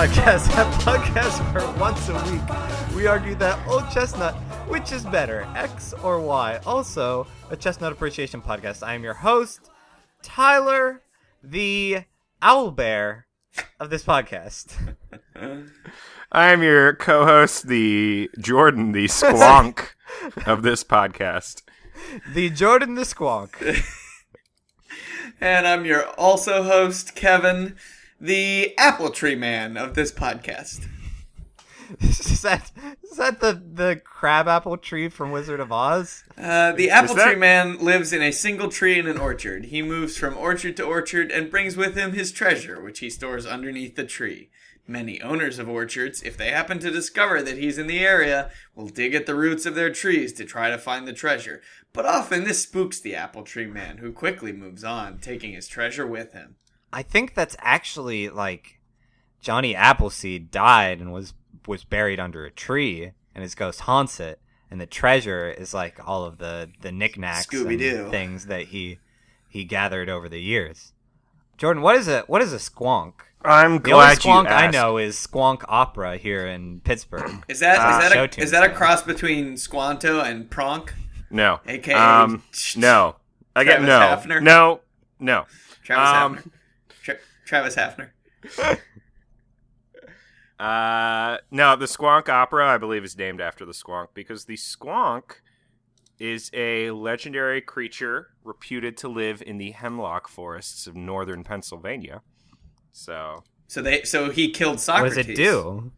Podcast, a podcast where once a week we argue that old chestnut, which is better, X or Y. Also, a chestnut appreciation podcast. I am your host, Tyler, the owl bear of this podcast. I'm your co-host, the Jordan, the squonk of this podcast. The Jordan the Squonk. And I'm your also host, Kevin, the apple tree man of this podcast. is that is that the the crab apple tree from Wizard of Oz? Uh, the apple that- tree man lives in a single tree in an orchard. He moves from orchard to orchard and brings with him his treasure, which he stores underneath the tree. Many owners of orchards, if they happen to discover that he's in the area, will dig at the roots of their trees to try to find the treasure. But often this spooks the apple tree man, who quickly moves on, taking his treasure with him. I think that's actually like Johnny Appleseed died and was was buried under a tree, and his ghost haunts it. And the treasure is like all of the the knickknacks Scooby-Doo. and things that he he gathered over the years. Jordan, what is a what is a squonk? I'm The only glad you squonk I know is Squonk Opera here in Pittsburgh. Is that, Ah. is, that a, is that a cross between Squanto and Pronk? No. AKA Um, no. I get Travis no. Hafner? No. No. Travis Um, Hafner. Tra- Travis Hafner. Uh, no, the Squonk Opera, I believe, is named after the Squonk because the Squonk is a legendary creature reputed to live in the hemlock forests of northern Pennsylvania. So, So they so he killed What Socrates. does it do?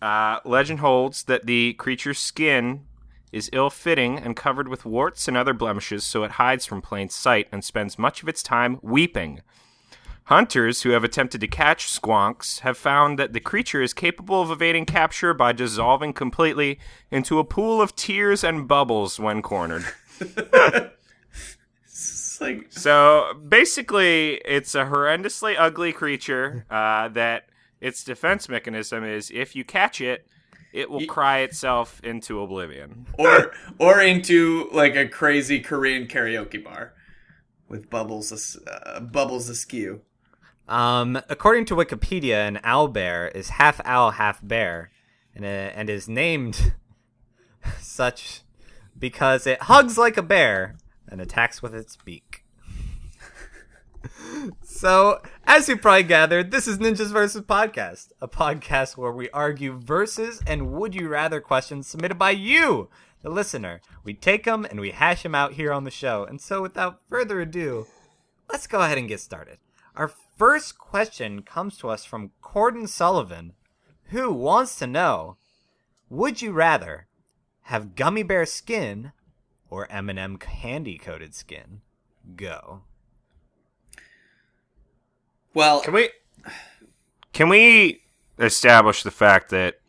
uh, legend holds that the creature's skin is ill fitting and covered with warts and other blemishes, so it hides from plain sight and spends much of its time weeping. Hunters who have attempted to catch squonks have found that the creature is capable of evading capture by dissolving completely into a pool of tears and bubbles when cornered. Like So basically, it's a horrendously ugly creature uh, that its defense mechanism is if you catch it, it will cry itself into oblivion. or or into like a crazy Korean karaoke bar with bubbles uh, bubbles askew. Um, according to Wikipedia, an owl bear is half owl, half bear, and uh, and is named such because it hugs like a bear and attacks with its beak. so, as you probably gathered, this is Ninjas versus Podcast, a podcast where we argue versus and would you rather questions submitted by you, the listener. We take them and we hash them out here on the show. And so, without further ado, let's go ahead and get started. Our first question comes to us from Corden Sullivan, who wants to know Would you rather have gummy bear skin or M&M candy coated skin? Go. Well, Can we can we establish the fact that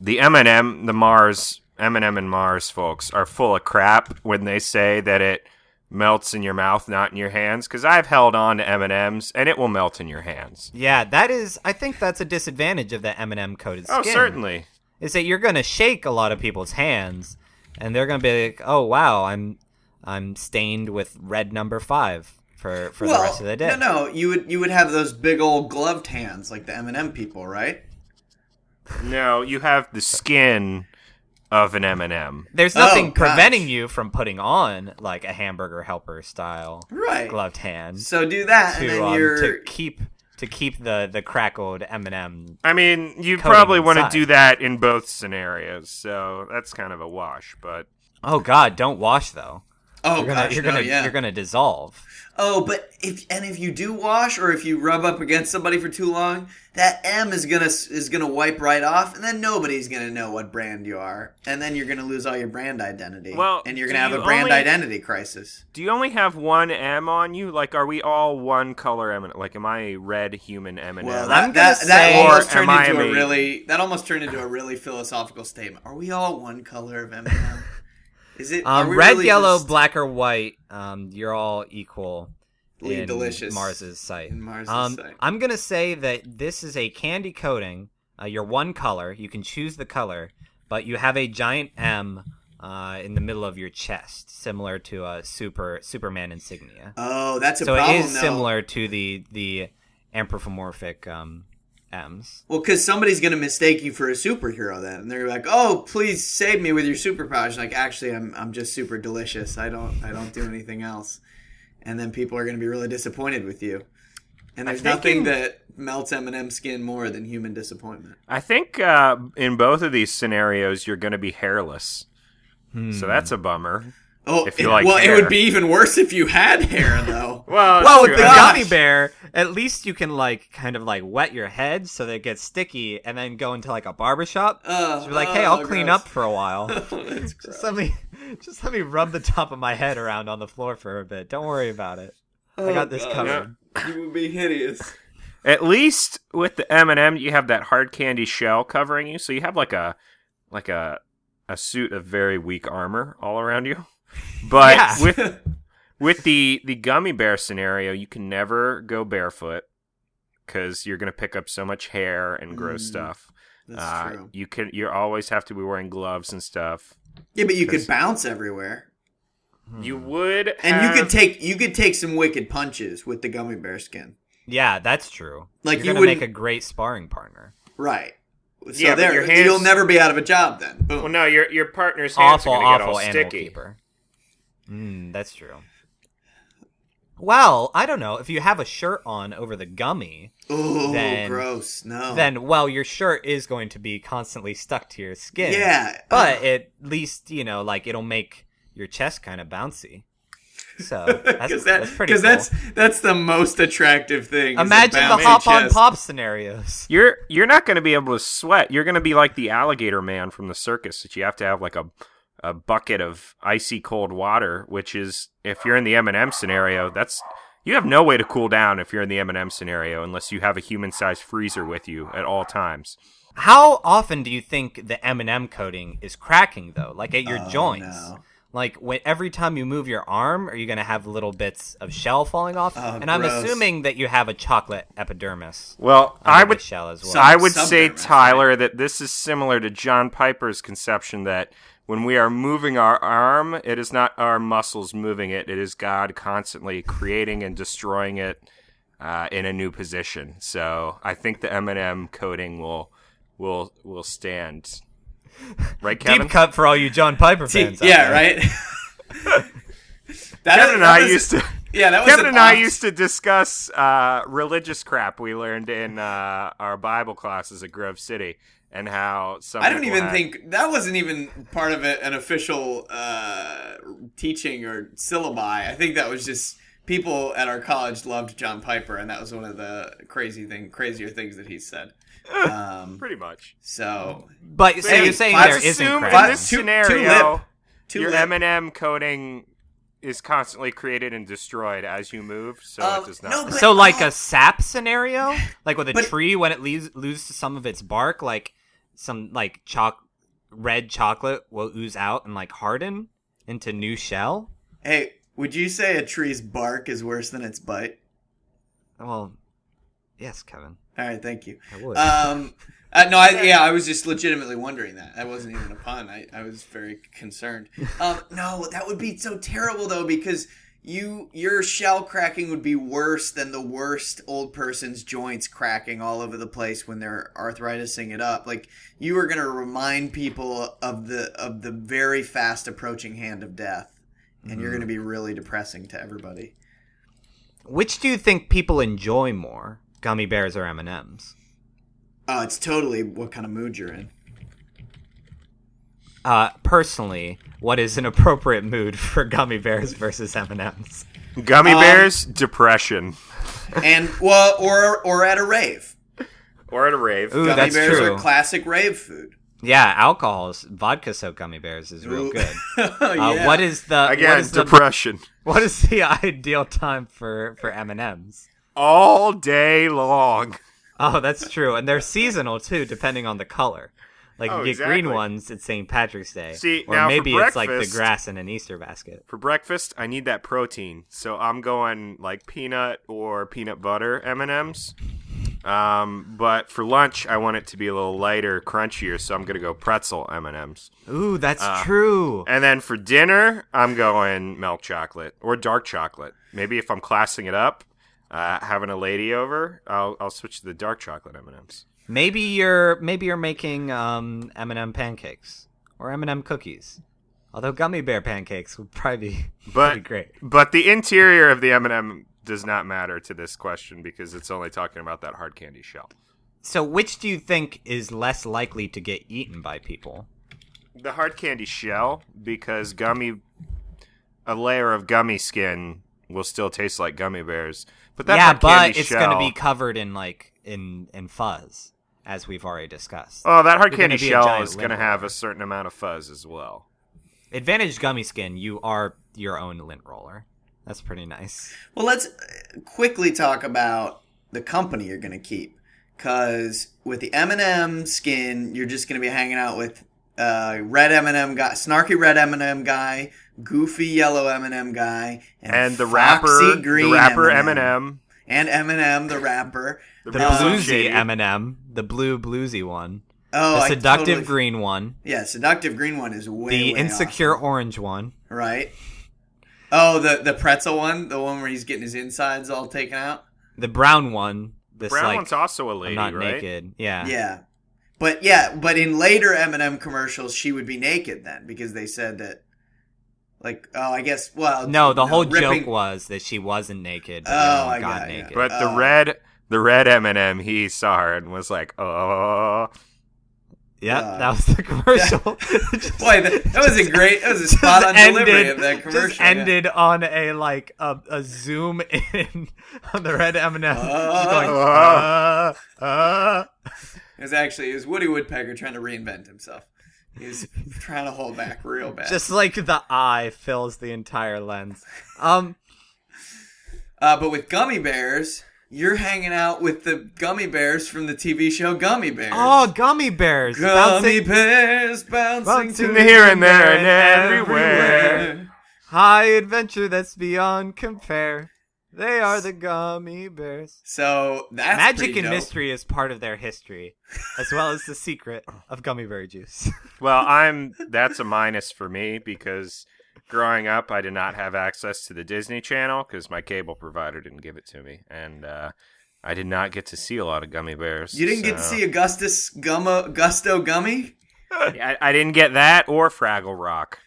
the M&M, the Mars M&M and Mars folks are full of crap when they say that it melts in your mouth, not in your hands? Because I've held on to M&Ms and it will melt in your hands. Yeah, that is. I think that's a disadvantage of the M&M coated skin. Oh, certainly. Is that you're gonna shake a lot of people's hands, and they're gonna be like, "Oh wow, I'm, I'm stained with red number five for for well, the rest of the day." no, no, you would you would have those big old gloved hands like the M&M people, right? No, you have the skin of an M&M. There's nothing Oh, preventing you from putting on like a hamburger helper style Right. gloved hand So do that, and to then um, you're to keep to keep the the crackled M&M. I mean, you probably want to do that in both scenarios, so that's kind of a wash, but Oh God, don't wash though. oh You're gonna gosh, you're no, gonna yeah. you're gonna dissolve. Oh, but if and if you do wash or if you rub up against somebody for too long, that M is gonna is gonna wipe right off, and then nobody's gonna know what brand you are, and then you're gonna lose all your brand identity. Well, and you're gonna have you a brand only- identity crisis. Do you only have one M on you? Like, are we all one color M? Like, am I a red human M Well, M? that I'm gonna that, say- that almost turned into a a- really that almost turned into a really philosophical statement. Are we all one color of M and M? Is it Um, red, really yellow, just- black, or white. Um, you're all equal. In delicious Mars's sight. in Mars's um, sight. I'm gonna say that this is a candy coating. Uh, you're one color. You can choose the color, but you have a giant M uh, in the middle of your chest, similar to a super Superman insignia. Oh, that's a so problem. it is though. similar to the the anthropomorphic um, M's. Well, because somebody's gonna mistake you for a superhero then, and they're like, "Oh, please save me with your superpowers." You're like, actually, I'm I'm just super delicious. I don't I don't do anything else. And then people are gonna be really disappointed with you. And there's nothing that melts M&M skin more than human disappointment. I think uh, in both of these scenarios, you're going to be hairless. So that's a bummer. Oh, If you it- like well, it would be even worse if you had hair, though. Well, Well, with the gosh. gummy bear, at least you can like kind of like wet your head so that it gets sticky, and then go into like a barber shop. Uh, oh, so you're like, hey, oh, I'll clean up for a while. Just let me, just let me rub the top of my head around on the floor for a bit. Don't worry about it. I oh, got this God. covered. You would be hideous. At least with the M and m you have that hard candy shell covering you, so you have like a like a a suit of very weak armor all around you. But Yeah. with with the the gummy bear scenario, you can never go barefoot because you're gonna pick up so much hair and gross Mm, stuff. That's Uh, true. You can you always have to be wearing gloves and stuff. Yeah, but you could bounce everywhere, You would, and you could take you could take some wicked punches with the gummy bear skin. Yeah, that's true. Like, you're you gonna wouldn't- make a great sparring partner. Right. So Yeah, there, your hands- you'll never be out of a job then. Boom. Well, no, your your partner's hands Awful, are gonna get all sticky. keeper. Mm, that's true. Well, I don't know. If you have a shirt on over the gummy, oh, then- gross. No. then well, your shirt is going to be constantly stuck to your skin. yeah, but Ugh. at least you know, like it'll make your chest kind of bouncy. So that's, because that, that's pretty. 'cause Cool. that's that's the most attractive thing. Imagine the hop on pop scenarios. You're you're not going to be able to sweat. You're going to be like the alligator man from the circus that you have to have like a a bucket of icy cold water, which is if you're in the M&M scenario, that's you have no way to cool down if you're in the M&M scenario unless you have a human-sized freezer with you at all times. How often do you think the M and m coating is cracking though? Like at your Oh, joints? no. Like when, every time you move your arm, are you going to have little bits of shell falling off? Oh, and I'm gross. assuming that you have a chocolate epidermis. Well, I would shell as well. Some- I would say subdermis, Tyler that this is similar to John Piper's conception that when we are moving our arm, it is not our muscles moving it; it is God constantly creating and destroying it uh, in a new position. So I think the M and m coating will will will stand. Right, Kevin? Deep cut for all you John Piper fans. out yeah, there. right. That- Kevin and that I was- used to. Yeah, that was Kevin an and I used to discuss uh, religious crap we learned in uh, our Bible classes at Grove City, and how some. I don't even had- think that wasn't even part of it, an official uh, teaching or syllabi. I think that was just people at our college loved John Piper, and that was one of the crazy thing, crazier things that he said. Um, pretty much. so But so Hey, you're saying there isn't in this two- two scenario, lip. two your lip- M and M coating is constantly created and destroyed as you move, so Um, it does not. no, but- So like oh. a sap scenario, like with a But- tree when it leaves loses some of its bark, like some like choc red chocolate will ooze out and like harden into new shell. Hey, would you say a tree's bark is worse than its bite? Well, yes, Kevin, All right, thank you. I would. Um, uh, no, I, yeah, I was just legitimately wondering that. That wasn't even a pun. I, I was very concerned. Um, no, that would be so terrible though because you your shell cracking would be worse than the worst old person's joints cracking all over the place when they're arthritising it up. Like you are going to remind people of the of the very fast approaching hand of death, and you're mm-hmm. going to be really depressing to everybody. Which do you think people enjoy more, gummy bears or M and M's? Oh, it's totally what kind of mood you're in. Uh, personally, what is an appropriate mood for gummy bears versus M and M's? Gummy um, bears, depression, And well, or or at a rave. or at a rave. Ooh, Gummy that's bears true. are classic rave food. Yeah, alcohols, vodka soaked gummy bears is real Ooh. good. Oh, Uh, yeah. What is the what Again, is the, depression what is the ideal time for for M and M's? all day long. Oh, that's true, and they're seasonal too, depending on the color. Like Oh, you get exactly. green ones at St. Patrick's Day, See, or now maybe it's like the grass in an Easter basket. For breakfast, I need that protein, so I'm going like peanut or peanut butter M and M's. Um, but for lunch, I want it to be a little lighter, crunchier, so I'm gonna go pretzel M and M's. Ooh, that's Uh, true. And then for dinner, I'm going milk chocolate or dark chocolate. Maybe if I'm classing it up, uh, having a lady over, I'll I'll switch to the dark chocolate M and M's. Maybe you're maybe you're making um, M&M pancakes or M&M cookies. Although gummy bear pancakes would probably be But pretty great. but the interior of the M and m does not matter to this question because it's only talking about that hard candy shell. So, which do you think is less likely to get eaten by people? The hard candy shell because gummy, a layer of gummy skin will still taste like gummy bears. But that yeah, but it's shell, to be covered in like in in fuzz, as we've already discussed. Oh, that hard candy shell is going to have a certain amount of fuzz as well. Advantage gummy skin, you are your own lint roller. That's pretty nice. Well, let's uh, quickly talk about the company you're going to keep, because with the M&M skin, you're just going to be hanging out with uh, red M&M guy, snarky red M&M guy, goofy yellow M&M guy, and, And the foxy rapper, green the rapper M&M, and M and M the rapper. The, The bluesy Shady. M&M, the blue bluesy one, Oh, the seductive totally- green one, Yeah, seductive green one is way the way insecure off, orange one. right? Oh, the the pretzel one, the one where he's getting his insides all taken out. The brown one, this Brown like one's also a lady, I'm not right? naked. Yeah. Yeah. But yeah, but in later M&M commercials, she would be naked then because they said that, like, oh, I guess, well, No, the whole ripping- joke was that she wasn't naked. But Oh, then I got got ya. naked. But the Uh, red, the red M&M he saw her and was like, "Oh, Yep, Uh, that was the commercial. Just- Boy, that, that was a great, that was a just spot on delivery ended- of that commercial. Just yeah. ended on a like a, a zoom in on the red M&M. Just Uh, going, uh, uh. It was actually it was Woody Woodpecker trying to reinvent himself. He's trying to hold back real bad. Just like the eye fills the entire lens. Um, Uh, but with gummy bears, you're hanging out with the gummy bears from the TV show Gummy Bears. oh, gummy bears! gummy Bouncing- bears bouncing, bouncing to here and there and everywhere. high adventure that's beyond compare. They are the gummy bears. So that's Magic and dope. mystery is part of their history, as well as the secret of gummy bear juice. well, I'm that's a minus for me because growing up, I did not have access to the Disney Channel because my cable provider didn't give it to me, and uh, I did not get to see a lot of gummy bears. You didn't get to see Augustus Gummo Gusto Gummy. I, I didn't get that or Fraggle Rock.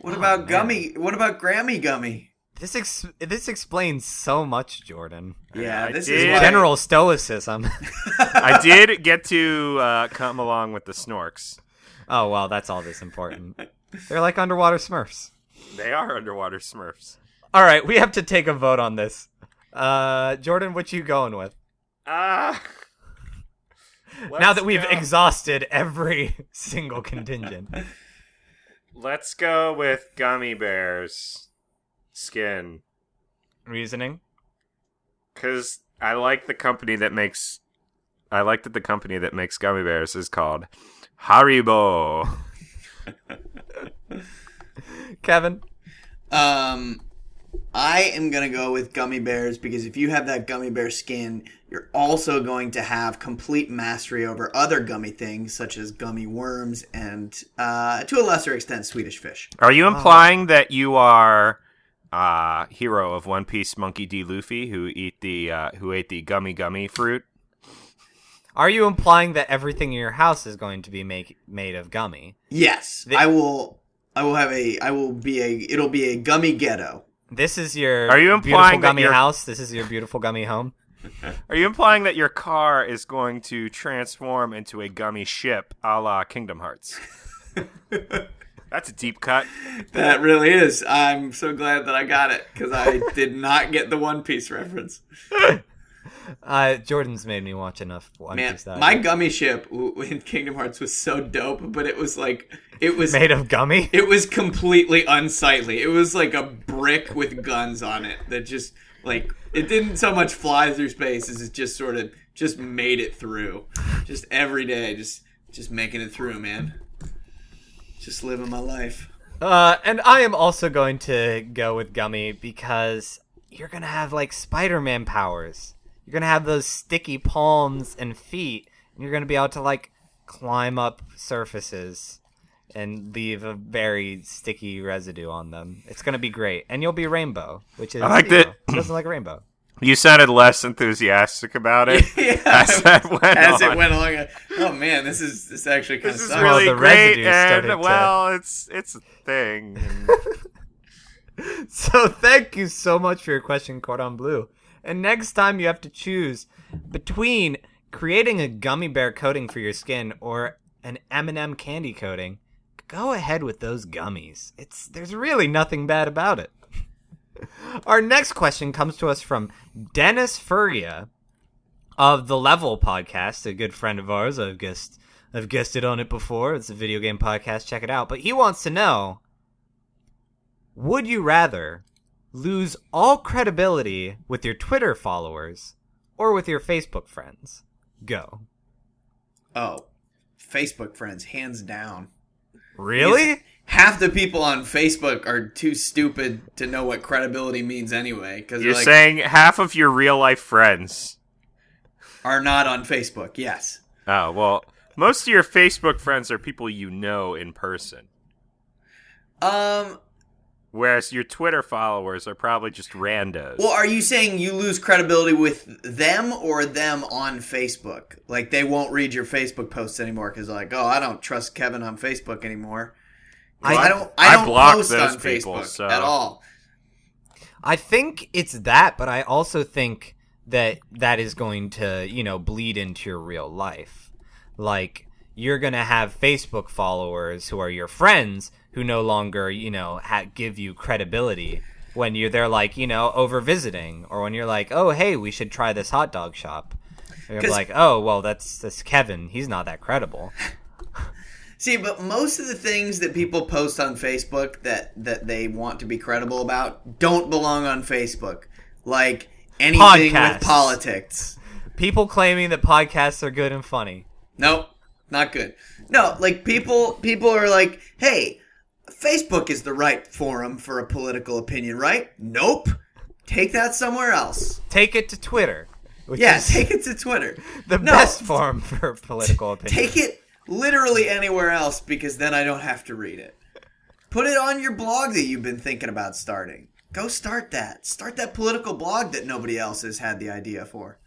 What Oh, about man. Gummy? What about Grammy Gummy? This ex- this explains so much, Jordan. Yeah, I this did. is why, General stoicism. I did get to uh, come along with the Snorks. oh well, that's all that's important. They're like underwater Smurfs. They are underwater Smurfs. All right, we have to take a vote on this. Uh, Jordan, what you going with? Ah. now that we've go. exhausted every single contingent. Let's go with gummy bears skin Reasoning? because I like the company that makes. I like that the company that makes gummy bears is called Haribo. Kevin? Um, I am gonna go with gummy bears because if you have that gummy bear skin, you're also going to have complete mastery over other gummy things such as gummy worms and, uh, to a lesser extent, Swedish fish. Are you implying that you are uh hero of One Piece Monkey D. Luffy who eat the uh, who ate the gummy gummy fruit? Are you implying that everything in your house is going to be make, made of gummy? Yes, The- I will. I will have a. I will be a. It'll be a gummy ghetto. This is your Are you implying that gummy you're- house? This is your beautiful gummy home? Are you implying that your car is going to transform into a gummy ship a la Kingdom Hearts? That's a deep cut. That really is. I'm so glad that I got it because I did not get the One Piece reference. Uh, Jordan's made me watch enough One Man, Piece that my gummy ship w- in Kingdom Hearts was so dope, but it was like it was made of gummy. it was completely unsightly. It was like a brick with guns on it that just like it didn't so much fly through space as it just sort of just made it through. Just every day, just just making it through, man. Just living my life. Uh, and I am also going to go with Gummy because you're gonna have like Spider-Man powers. You're gonna have those sticky palms and feet, and you're gonna be able to like climb up surfaces and leave a very sticky residue on them. It's gonna be great, and you'll be rainbow, which is I like you that- know, doesn't like a rainbow. You sounded less enthusiastic about it yeah, as that went as on. it went along. Oh man, this is this actually kind This of is sucks. Well, really the great, residue started and to- well, it's it's a thing. So thank you so much for your question, Cordon Bleu. And next time you have to choose between creating a gummy bear coating for your skin or an M&M candy coating, go ahead with those gummies. It's there's really nothing bad about it. Our next question comes to us from Dennis Furia of the Level podcast, a good friend of ours. I've guessed I've guested on it before. It's a video game podcast. Check it out. But he wants to know would you rather lose all credibility with your Twitter followers or with your Facebook friends? Go. Oh, Facebook friends, hands down. Really? Half the people on Facebook are too stupid to know what credibility means anyway, because You're like, saying half of your real life friends. are not on Facebook. Yes. Oh well, most of your Facebook friends are people you know in person, Um. Whereas your Twitter followers are probably just randos. Well, are you saying you lose credibility with them or them on Facebook? Like they won't read your Facebook posts anymore because like, oh, I don't trust Kevin on Facebook anymore. I- I, don't. I I don't blocked post those on people, Facebook so- at all. I think it's that, but I also think that that is going to, you know, bleed into your real life. Like you're going to have Facebook followers who are your friends who no longer, you know, ha- give you credibility when you're there like, you know, over visiting or when you're like, "Oh, hey, we should try this hot dog shop." You're like, "Oh, well, that's that's Kevin. He's not that credible." See, but most of the things that people post on Facebook that that they want to be credible about don't belong on Facebook. Like anything Podcasts. with politics. People claiming that podcasts are good and funny. Nope, not good. No, like people people are like, "Hey, Facebook is the right forum for a political opinion, right?" Nope. Take that somewhere else. Take it to Twitter. Yeah, take it to Twitter. the No, best forum for political opinion. Take it literally anywhere else because then I don't have to read it. Put it on your blog that you've been thinking about starting. Go start that. Start that political blog that nobody else has had the idea for.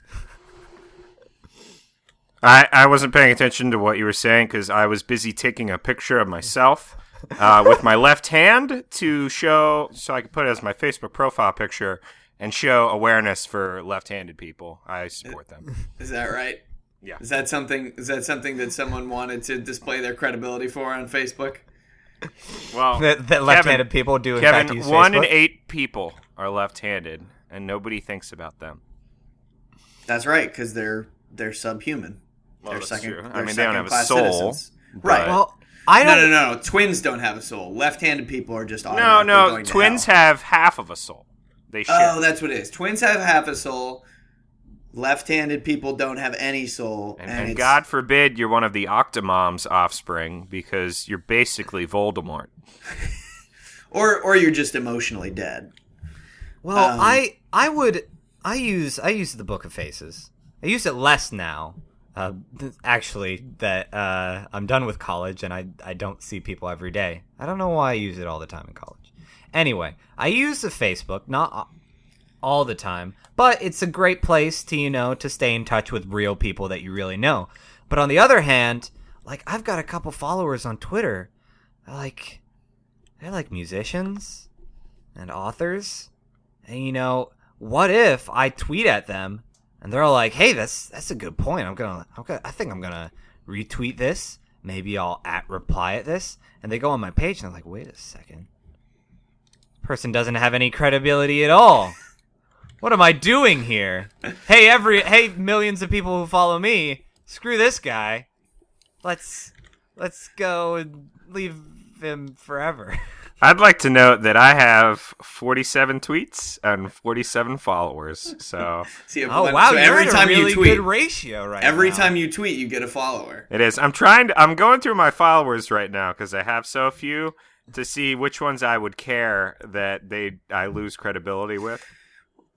I, I wasn't paying attention to what you were saying because I was busy taking a picture of myself uh, with my left hand to show, so I could put it as my Facebook profile picture and show awareness for left-handed people. I support them. Is that right? Yeah. Is that something is that something that someone wanted to display their credibility for on Facebook? Well, that, that left-handed people do in fact Kevin, use one in eight people are left-handed, and nobody thinks about them. That's right, because they're they're subhuman. Well, they're that's second. true. I they're mean, they don't have a soul, citizens. but- Right. Well, I don't. no, no, no. Twins don't have a soul. Left-handed people are just No, no, going to twins hell. have half of a soul. They share. Oh, that's what it is. Twins have half a soul. Left-handed people don't have any soul, and, and, and God forbid you're one of the Octomom's offspring because you're basically Voldemort. or or you're just emotionally dead. Well, Um, I I would I use I use the Book of Faces. I use it less now. Uh, actually, that uh, I'm done with college and I I don't see people every day. I don't know why I use it all the time in college. Anyway, I use the Facebook not all the time, but it's a great place to you know to stay in touch with real people that you really know. But on the other hand, like I've got a couple followers on Twitter, like they're like musicians and authors. And you know, what if I tweet at them and they're all like, "Hey, that's that's a good point. I'm gonna, I'm gonna I think I'm gonna retweet this. Maybe I'll at reply at this." And they go on my page and they're like, "Wait a second, person doesn't have any credibility at all. What am I doing here? Hey, every hey, millions of people who follow me, screw this guy. Let's let's go and leave him forever." I'd like to note that I have 47 tweets and 47 followers. So See, Oh wow, so you're every time a really you tweet, good ratio right every now. time you tweet, you get a follower. it is. I'm trying to. I'm going through my followers right now because I have so few to see which ones I would care that they I lose credibility with.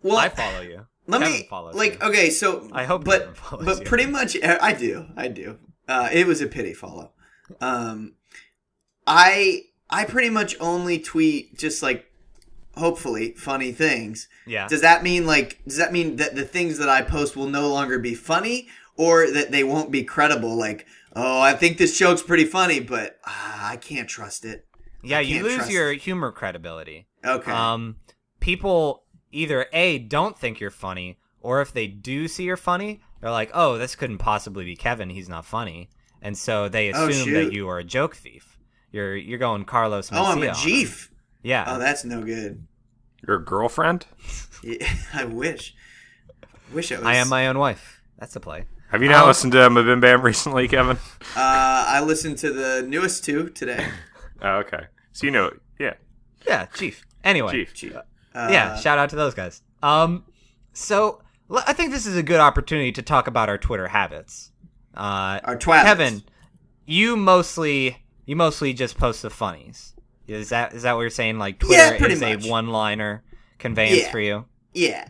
Well, I follow you. Let Kevin me follows like you. okay, so I hope but but you. pretty much I do, I do. Uh, it was a pity follow. Um, I I pretty much only tweet just like hopefully funny things. Yeah. Does that mean like does that mean that the things that I post will no longer be funny or that they won't be credible like oh I think this joke's pretty funny but ah, I can't trust it. yeah, you lose your humor credibility. Okay. Um, people either a don't think you're funny, or if they do see you're funny, they're like, "Oh, this couldn't possibly be Kevin. He's not funny," and so they Oh, assume shoot. that you are a joke thief. You're you're going Carlos. oh, I'm a on jeef. Yeah. Oh, that's no good. Your girlfriend? Yeah, I wish. Wish I was. I am my own wife. That's a play. Have you not Um, listened to Mabim Bam recently, Kevin? Uh, I listened to the newest two today. Oh, okay. So you know, yeah, Yeah, chief. Anyway, Chief. Chief. Uh, yeah, shout out to those guys. Um, so l- I think this is a good opportunity to talk about our Twitter habits. Uh, Our twats. Kevin, you mostly you mostly just post the funnies. Is that is that what you're saying? Like Yeah, Twitter pretty is much. a one-liner conveyance Yeah. for you. Yeah.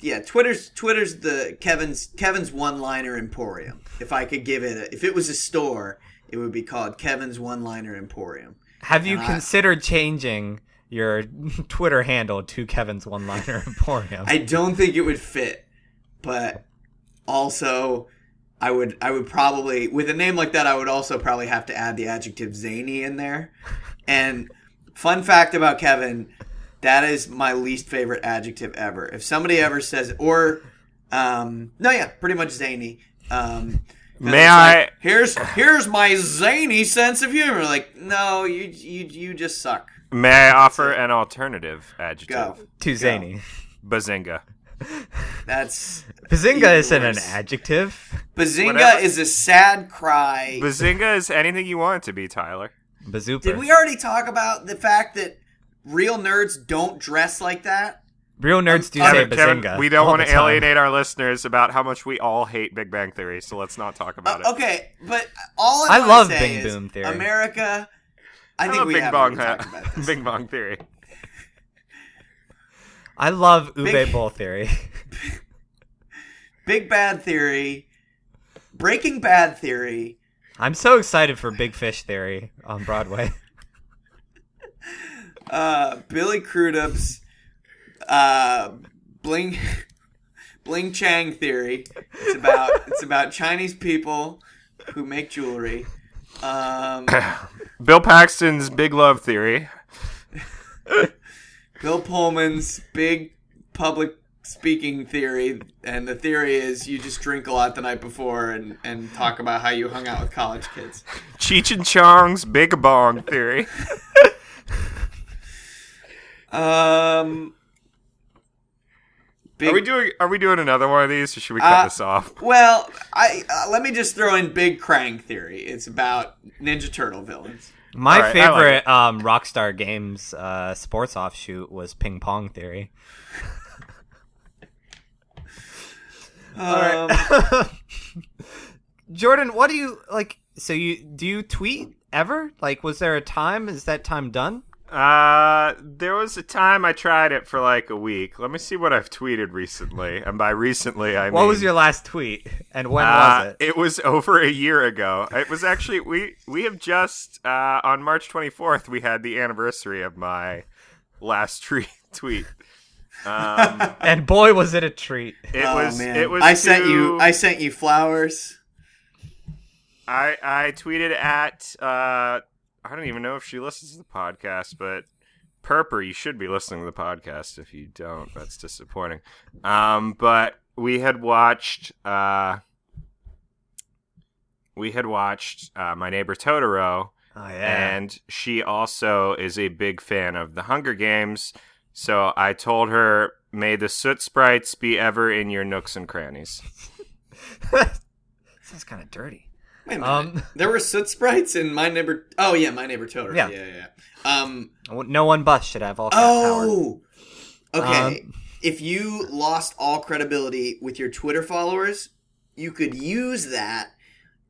Yeah, Twitter's Twitter's the Kevin's Kevin's one-liner emporium. If I could give it a, if it was a store, it would be called Kevin's one-liner emporium. Have you And I- considered changing your Twitter handle to Kevin's one-liner emporium? I don't think it would fit, but also I would I would probably with a name like that I would also probably have to add the adjective zany in there. And fun fact about Kevin, that is my least favorite adjective ever. If somebody ever says or um no yeah, pretty much zany. Um May it's I- like, here's here's my zany sense of humor. Like, no, you you you just suck. May I offer an alternative adjective? Go. Too zany. Bazinga. That's Bazinga isn't an adjective. Bazinga Whatever. is a sad cry. Bazinga is anything you want it to be, Tyler. Bazooper. Did we already talk about the fact that real nerds don't dress like that? Real nerds do Kevin- say Kevin, Kevin, bazinga. we don't want to alienate our listeners about how much we all hate Big Bang Theory, so let's not talk about Uh, it. okay, but all I I, love say Bing is Boom Theory. America. I I think love we Bing have Bong, already talked about this. Bing Bong Theory. I love Ube Big- Bowl theory. Big Bad Theory, Breaking Bad Theory, I'm so excited for Big Fish theory on Broadway. uh, Billy Crudup's uh, Bling Bling Chang Theory. It's about it's about Chinese people who make jewelry. Um, Bill Paxton's Big Love Theory. Bill Pullman's big public speaking theory, and the theory is you just drink a lot the night before and, and talk about how you hung out with college kids. Cheech and Chong's Big Bong Theory. Um, big, Are we doing Are we doing another one of these, or should we cut Uh, this off? well, I uh, let me just throw in Big Krang theory. It's about Ninja Turtle villains. My All right, I like favorite um, Rockstar Games uh, sports offshoot was Ping Pong Theory. Um, Jordan, what do you like? So you do you tweet ever? Like, was there a time? Is that time done? Uh, there was a time I tried it for like a week. Let me see what I've tweeted recently, and by recently I mean What was your last tweet, and when Uh, was it? It was over a year ago. It was actually we we have just uh, on March 24th we had the anniversary of my last tre- tweet. Um, And boy, was it a treat. it oh was man, it was I sent you I sent you flowers. I I tweeted at uh I don't even know if she listens to the podcast, but Perper, you should be listening to the podcast. If you don't, that's disappointing. Um, but we had watched uh we had watched uh, My Neighbor Totoro, Oh yeah. and she also is a big fan of the Hunger Games. So I told her, "May the soot sprites be ever in your nooks and crannies." Sounds kind of dirty. Wait a minute. Um, there were soot sprites in my neighbor. Oh yeah, my neighbor Totoro. Yeah. Yeah, yeah. Um. no one bus should have all cat power. Oh. Okay. Um, if you lost all credibility with your Twitter followers, you could use that,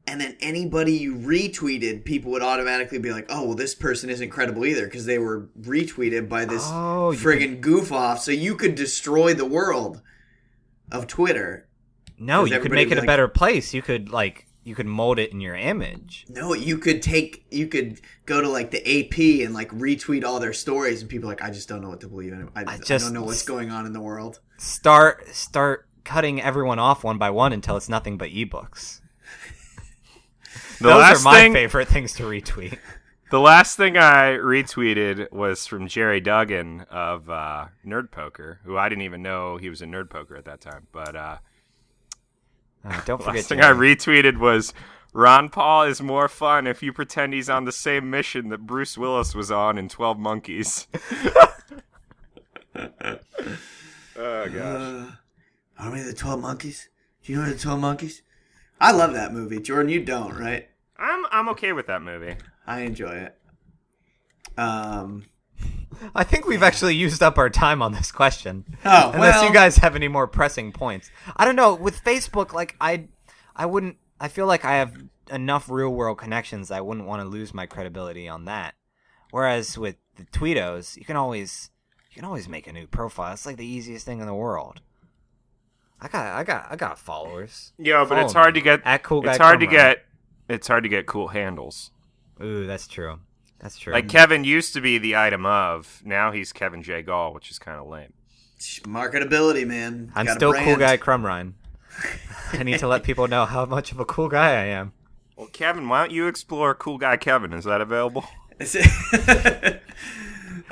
and then anybody you retweeted, people would automatically be like, "Oh, well, this person isn't credible either," because they were retweeted by this Oh, friggin' goof off. So you could destroy the world of Twitter. No, you could make it be a better place. You could like you could mold it in your image. No, you could take, you could go to like the AP and like retweet all their stories, and people are like, I just don't know what to believe in. I, I, just- don't know what's going on in the world. Start start cutting everyone off one by one until it's nothing but ebooks. The Those are my thing, favorite things to retweet. the last thing I retweeted was from Gerry Duggan of uh, Nerd Poker, who I didn't even know he was a Nerd Poker at that time. But uh, Uh, don't the forget last thing Gerry. I retweeted was Ron Paul is more fun if you pretend he's on the same mission that Bruce Willis was on in Twelve Monkeys. oh gosh. Uh, Army of the Twelve Monkeys. Do you know the Twelve Monkeys? I love that movie, Jordan. You don't, right? I'm I'm okay with that movie. I enjoy it. Um. I think we've actually used up our time on this question. Oh, Unless well- you guys have any more pressing points. I don't know. With Facebook, like I, I wouldn't. I feel like I have enough real world connections. I wouldn't want to lose my credibility on that. Whereas with the Tweetos, you can always, you can always make a new profile. It's like the easiest thing in the world. I got, I got, I got followers. Yeah, but Follow it's hard me. to get. At Cool Guy it's hard to get. It's hard to get cool handles. Ooh, that's true. That's true. Like Kevin used to be the item of. Now he's Kevin J. Gall, which is kind of lame. Marketability, man. I'm Got a still cool brand. guy Crumrine. I need to let people know how much of a cool guy I am. Well, Kevin, why don't you explore Cool Guy Kevin? Is that available? Is it-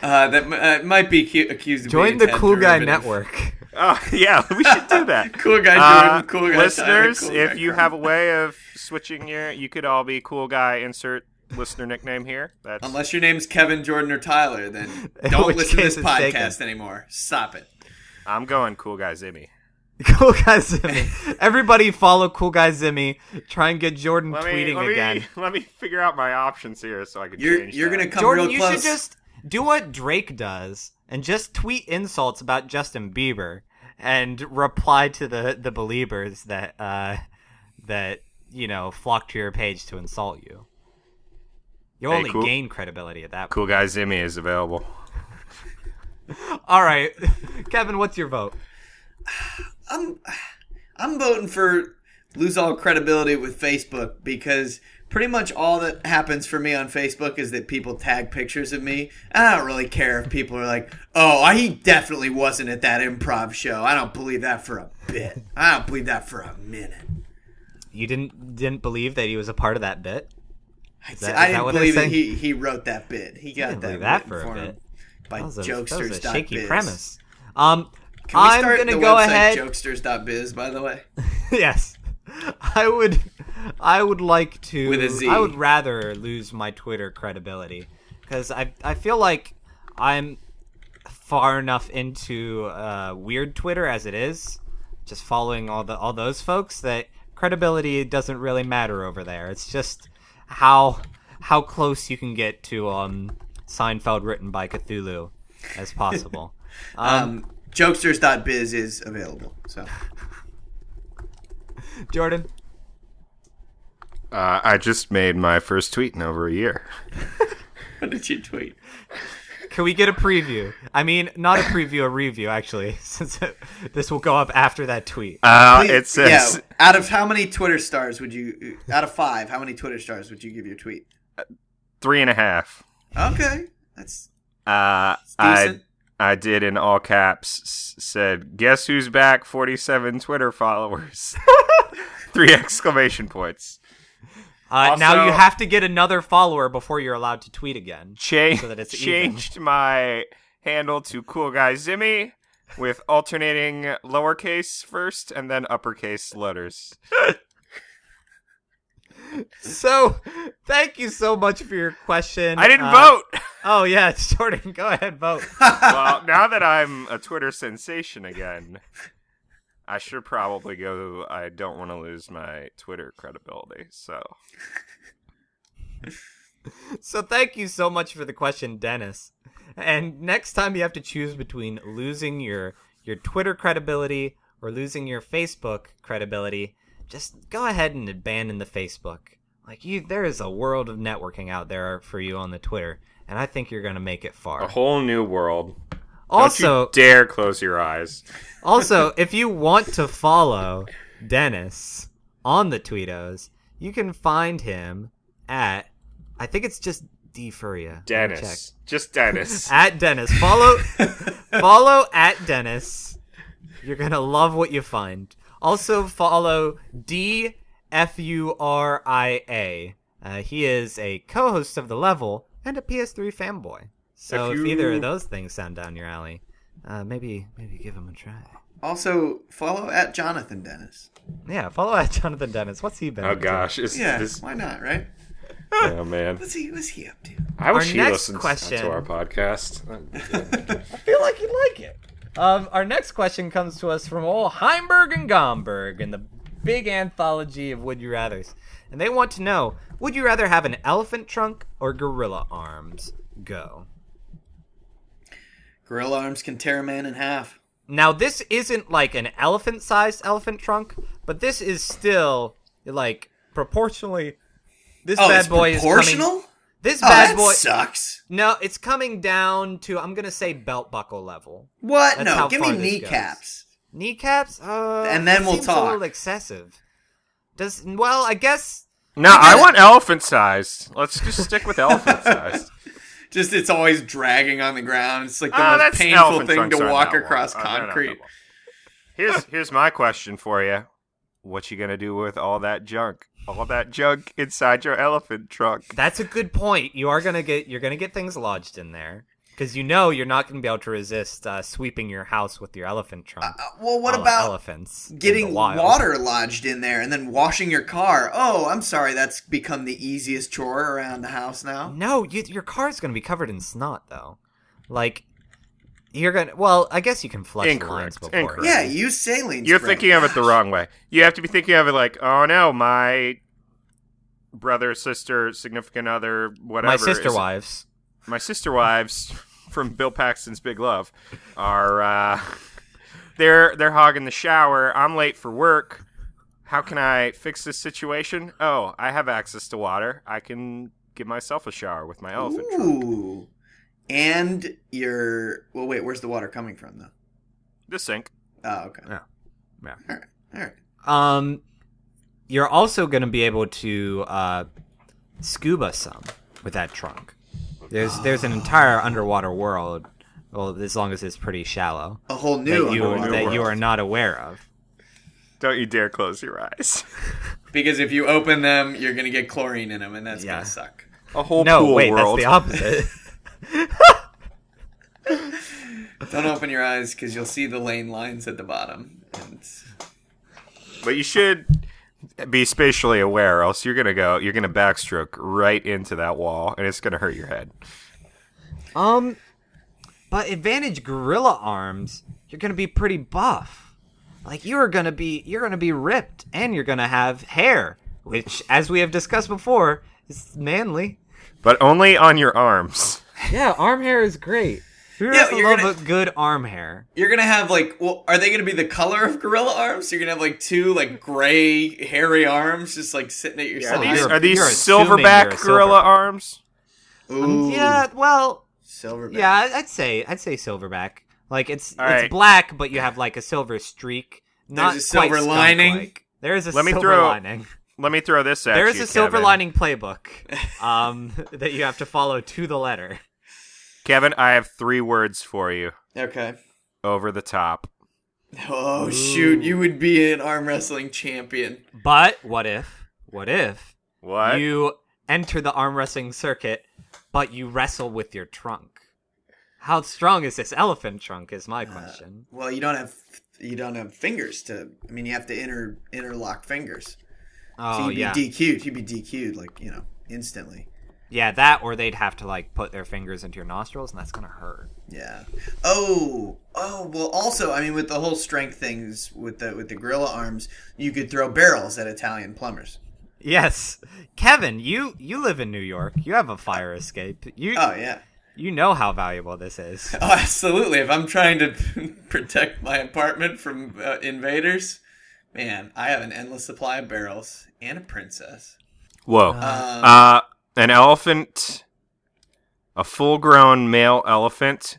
uh, that m- uh, might be cu- accused of Join being the Cool Guy. Network. Oh yeah, we should do that. Cool guy Uh, cool guy listeners, Simon, cool if guy you Crumb. have a way of switching your, you could all be Cool Guy. Insert listener nickname here. That's Unless your name's Kevin, Jordan, or Tyler, then don't listen to this it's taken. podcast anymore. Stop it. I'm going Cool Guy Zimmy. Cool Guy Zimmy. Everybody follow Cool Guy Zimmy. Try and get Jordan Let me, tweeting let me, again. let me figure out my options here so I can You're change. you're that. gonna come Jordan, real close. you should just do what Drake does and just tweet insults about Justin Bieber and reply to the the believers that uh that you know flock to your page to insult you. You Hey, only cool- gain credibility at that point. Cool Guy Zimmy is available. All right, Kevin, what's your vote? I'm I'm voting for lose all credibility with Facebook because pretty much all that happens for me on Facebook is that people tag pictures of me. And I don't really care if people are like, "Oh, he definitely wasn't at that improv show." I don't believe that for a bit. I don't believe that for a minute. You didn't didn't believe that he was a part of that bit. Is that- I is didn't believe that he he wrote that bit. He got that, that written for a bit. by That was a, that was jokesters. a shaky biz. premise. Um, Can we I'm start gonna the go website ahead. jokesters.biz by the way? yes, I would. I would like to. With a Z. I would rather lose my Twitter credibility because I I feel like I'm far enough into uh, weird Twitter as it is, just following all the all those folks that credibility doesn't really matter over there. It's just how how close you can get to um Seinfeld written by Cthulhu as possible. um, Um, jokesters.biz is available. So Jordan, Uh, I just made my first tweet in over a year. what did you tweet? Can we get a preview? I mean, not a preview, a review, actually, since it, this will go up after that tweet. Uh, Please- it says yeah, out of how many Twitter stars would you out of 5, how many Twitter stars would you give your tweet? three and a half. Okay. That's Uh, I. I did in all caps s- said, "Guess who's back? Forty-seven Twitter followers." Three exclamation points. Uh, now you have to get another follower before you're allowed to tweet again. Cha- So that it's even. changed my handle to Cool Guy Zimmy with alternating lowercase first and then uppercase letters. So, thank you so much for your question. I didn't Uh, vote. Oh yeah, Jordan, go ahead, vote. well, now that I'm a Twitter sensation again, I should probably go. I don't want to lose my Twitter credibility, so So thank you so much for the question, Dennis. And next time you have to choose between losing your your Twitter credibility or losing your Facebook credibility, just go ahead and abandon the Facebook. Like you there is a world of networking out there for you on the Twitter, and I think you're going to make it far. a whole new world. Also, dare close your eyes. also, if you want to follow Dennis on the Tweetos, you can find him at I think it's just D Furia. Let me check. Dennis. Just Dennis. At Dennis. Follow follow at Dennis. You're gonna love what you find. Also follow D F U R I A. Uh, he is a co-host of the level and a PS3 fanboy. So if, If either of those things sound down your alley, uh, maybe maybe give them a try. Also, follow at Jonathan Dennis. Yeah, follow at Jonathan Dennis. What's he been? oh up gosh. Is Yeah, this why not, right? Oh man. What's he what's he up to? I wish Our he next listened question- to our podcast. I feel like he'd like it. Um, our next question comes to us from old Heimberg and Gomberg in the big anthology of Would You Rathers. And they want to know Would you rather have an elephant trunk or gorilla arms? Go. Gorilla arms can tear a man in half. Now, this isn't like an elephant sized elephant trunk, but this is still like proportionally. This Oh, bad it's boy is proportional? coming. This Oh, bad that boy. sucks. No, it's coming down to I'm gonna say belt buckle level. What? That's no, give me far this kneecaps. Kneecaps? Uh, And then we'll seems talk. A little excessive. Does well, I guess. No, I want elephant sized. Let's just stick with elephant sized. Just it's always dragging on the ground. It's like the Ah, most painful thing to walk across long. They're not that concrete. Here's here's my question for you. What you gonna do with all that junk? All that junk inside your elephant trunk? That's a good point. You are gonna get you're gonna get things lodged in there because you know you're not gonna be able to resist uh, sweeping your house with your elephant trunk. Uh, well, what about elephants getting water lodged in there and then washing your car? Oh, I'm sorry, that's become the easiest chore around the house now. No, you, your car's gonna be covered in snot though. Like you're gonna. Well, I guess you can flush the lines Incorrect. before. Incorrect. Yeah, use saline. You're spray. thinking of it the wrong way. You have to be thinking of it like, oh no, my brother, sister, significant other, whatever. My sister is- wives. my sister wives from Bill Paxton's Big Love are uh, they're they're hogging the shower. I'm late for work. How can I fix this situation? Oh, I have access to water. I can give myself a shower with my elephant trunk. Ooh. And your well, wait. Where's the water coming from, though? The sink. Oh, okay. Yeah. Yeah. All right. All right. Um, you're also going to be able to uh, scuba some with that trunk. There's there's an entire underwater world. Well, as long as it's pretty shallow A whole new that you underwater that you are not aware of. Don't you dare close your eyes. Because if you open them, you're gonna get chlorine in them, and that's Yeah. gonna suck. A whole No, pool wait, world. that's the opposite. Don't open your eyes because you'll see the lane lines at the bottom. And But you should be spatially aware, or else you're gonna go. You're gonna backstroke right into that wall, and it's gonna hurt your head. um, but advantage gorilla arms, you're going to be pretty buff. Like you are going to be you're going to be ripped, and you're going to have hair, which, as we have discussed before, is manly. But only on your arms. Yeah, arm hair is great. Who Yeah, doesn't you're love gonna- a good arm hair? you're gonna have like, well, are they gonna be the color of gorilla arms? You're gonna have like two like gray hairy arms just like sitting at your Are side. you're- these you're assuming silverback gorilla silverback. arms? Ooh, Yeah, well, silverback. yeah, I- I'd say I'd say silverback. Like it's All it's right. black, but you have like a silver streak. Not There's a silver skunk-like. lining? There is a Let me silver throw- lining. Let me throw this at There is you, a silver Kevin. lining playbook um, that you have to follow to the letter. Kevin, I have three words for you. Okay. Over the top. Oh shoot, you would be an arm wrestling champion. But what if? What if What? you enter the arm wrestling circuit, but you wrestle with your trunk? How strong is this elephant trunk? Is my uh, question. Well, you don't have you don't have fingers to. I mean, you have to inter interlock fingers. So oh you'd be yeah, DQ'd. You'd be DQ'd like you know instantly. Yeah. That or they'd have to like put their fingers into your nostrils, and that's gonna hurt. Yeah. Oh, oh. Well, also, I mean, with the whole strength things with the with the gorilla arms, you could throw barrels at Italian plumbers. Yes, Kevin, you you live in New York. You have a fire escape. You Oh yeah. you know how valuable this is. Oh, absolutely. If I'm trying to protect my apartment from uh, invaders, man, I have an endless supply of barrels and a princess. Whoa. Um, Uh, an elephant, a full-grown male elephant,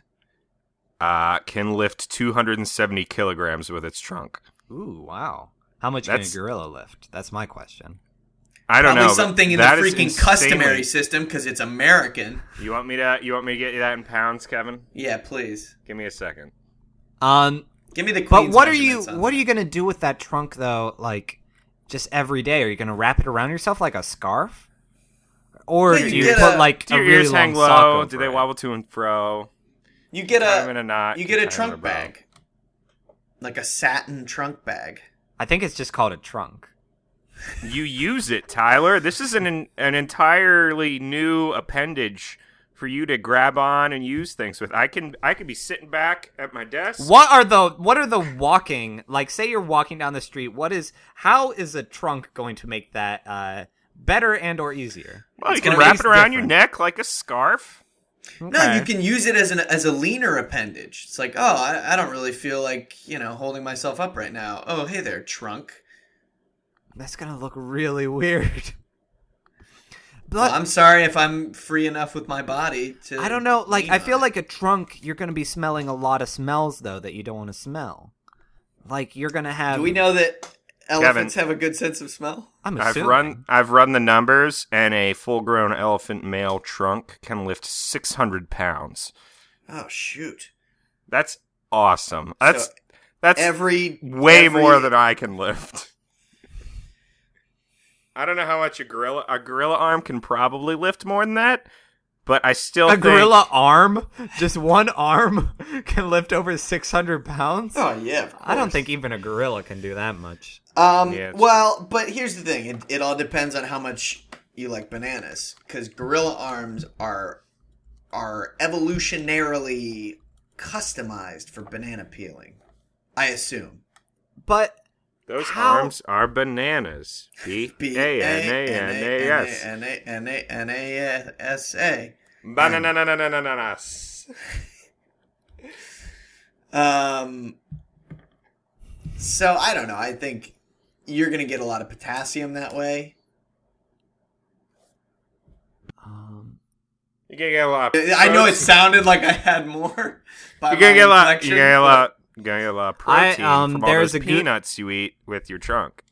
uh, can lift 270 kilograms with its trunk. Ooh, wow. How much That's- can a gorilla lift? That's my question. I don't Probably know. but something in the that is freaking insanely- customary system because it's American. You want me to? You want me to get you that in pounds, Kevin? Yeah, please. Give me a second. Um, Give me the but Queen's what are you measurements on what are that. you gonna do with that trunk though? Like, just every day? Are you gonna wrap it around yourself like a scarf? Or Yeah, do you you put a- like Do a your really ears long hang sock low? over Do they it? wobble to and fro? You get a a knot. you get a tie 'em in trunk bow. bag, like a satin trunk bag. I think it's just called a trunk. You use it, Tyler. This is an an entirely new appendage for you to grab on and use things with. I can I could be sitting back at my desk. What are the what are the walking like? Say you're walking down the street. What is how is a trunk going to make that uh, better and or easier? Well, you can wrap it around your neck like a scarf. No, you can use it as an as a leaner appendage. It's like, oh, I, I don't really feel like you know holding myself up right now. Oh, hey there, trunk. That's gonna look really weird. But Well, I'm sorry if I'm free enough with my body to. I don't know. Like, I feel it. like a trunk. You're gonna be smelling a lot of smells though that you don't want to smell. Like you're gonna have. Do we know that elephants have a good sense of smell? I'm I've assuming. run I've run the numbers, and a full grown elephant male trunk can lift six hundred pounds. Oh shoot! That's awesome. That's So that's Every way every- more than I can lift. I don't know how much a gorilla a gorilla arm can probably lift more than that, but I still A think, gorilla arm, just one arm, can lift over 600 pounds. Oh yeah, of I don't think even a gorilla can do that much. Um. Yeah, well, but here's the thing. It, it all depends on how much you like bananas, because gorilla arms are are evolutionarily customized for banana peeling. I assume. But those How- arms are bananas. B A N A N A S. N A N A N A S A. Bananananananas. Um. So I don't know. I think you're gonna get a lot of potassium that way. um, You're gonna get a lot. Of I know it sounded like I had more. by You're gonna get a lot. You're gonna get a but- lot. You're gonna get a lot of I, protein um, from all there's those a good- peanuts you eat with your trunk.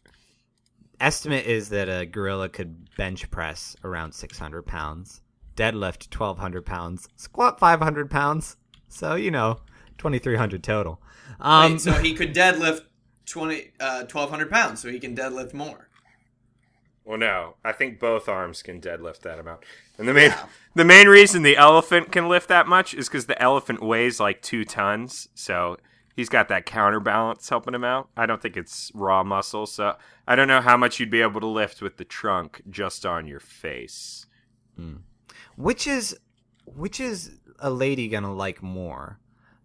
estimate is that a gorilla could bench press around 600 pounds, deadlift 1200 pounds, squat 500 pounds. So you know, 2300 total. Um, Wait, so he could deadlift 20, uh, 1,200 pounds, so he can deadlift more. Well, no, I think both arms can deadlift that amount. And the main Yeah. the main reason the elephant can lift that much is because the elephant weighs like two tons, so he's got that counterbalance helping him out. I don't think it's raw muscle, so I don't know how much you'd be able to lift with the trunk just on your face. Which is which is a lady gonna like more?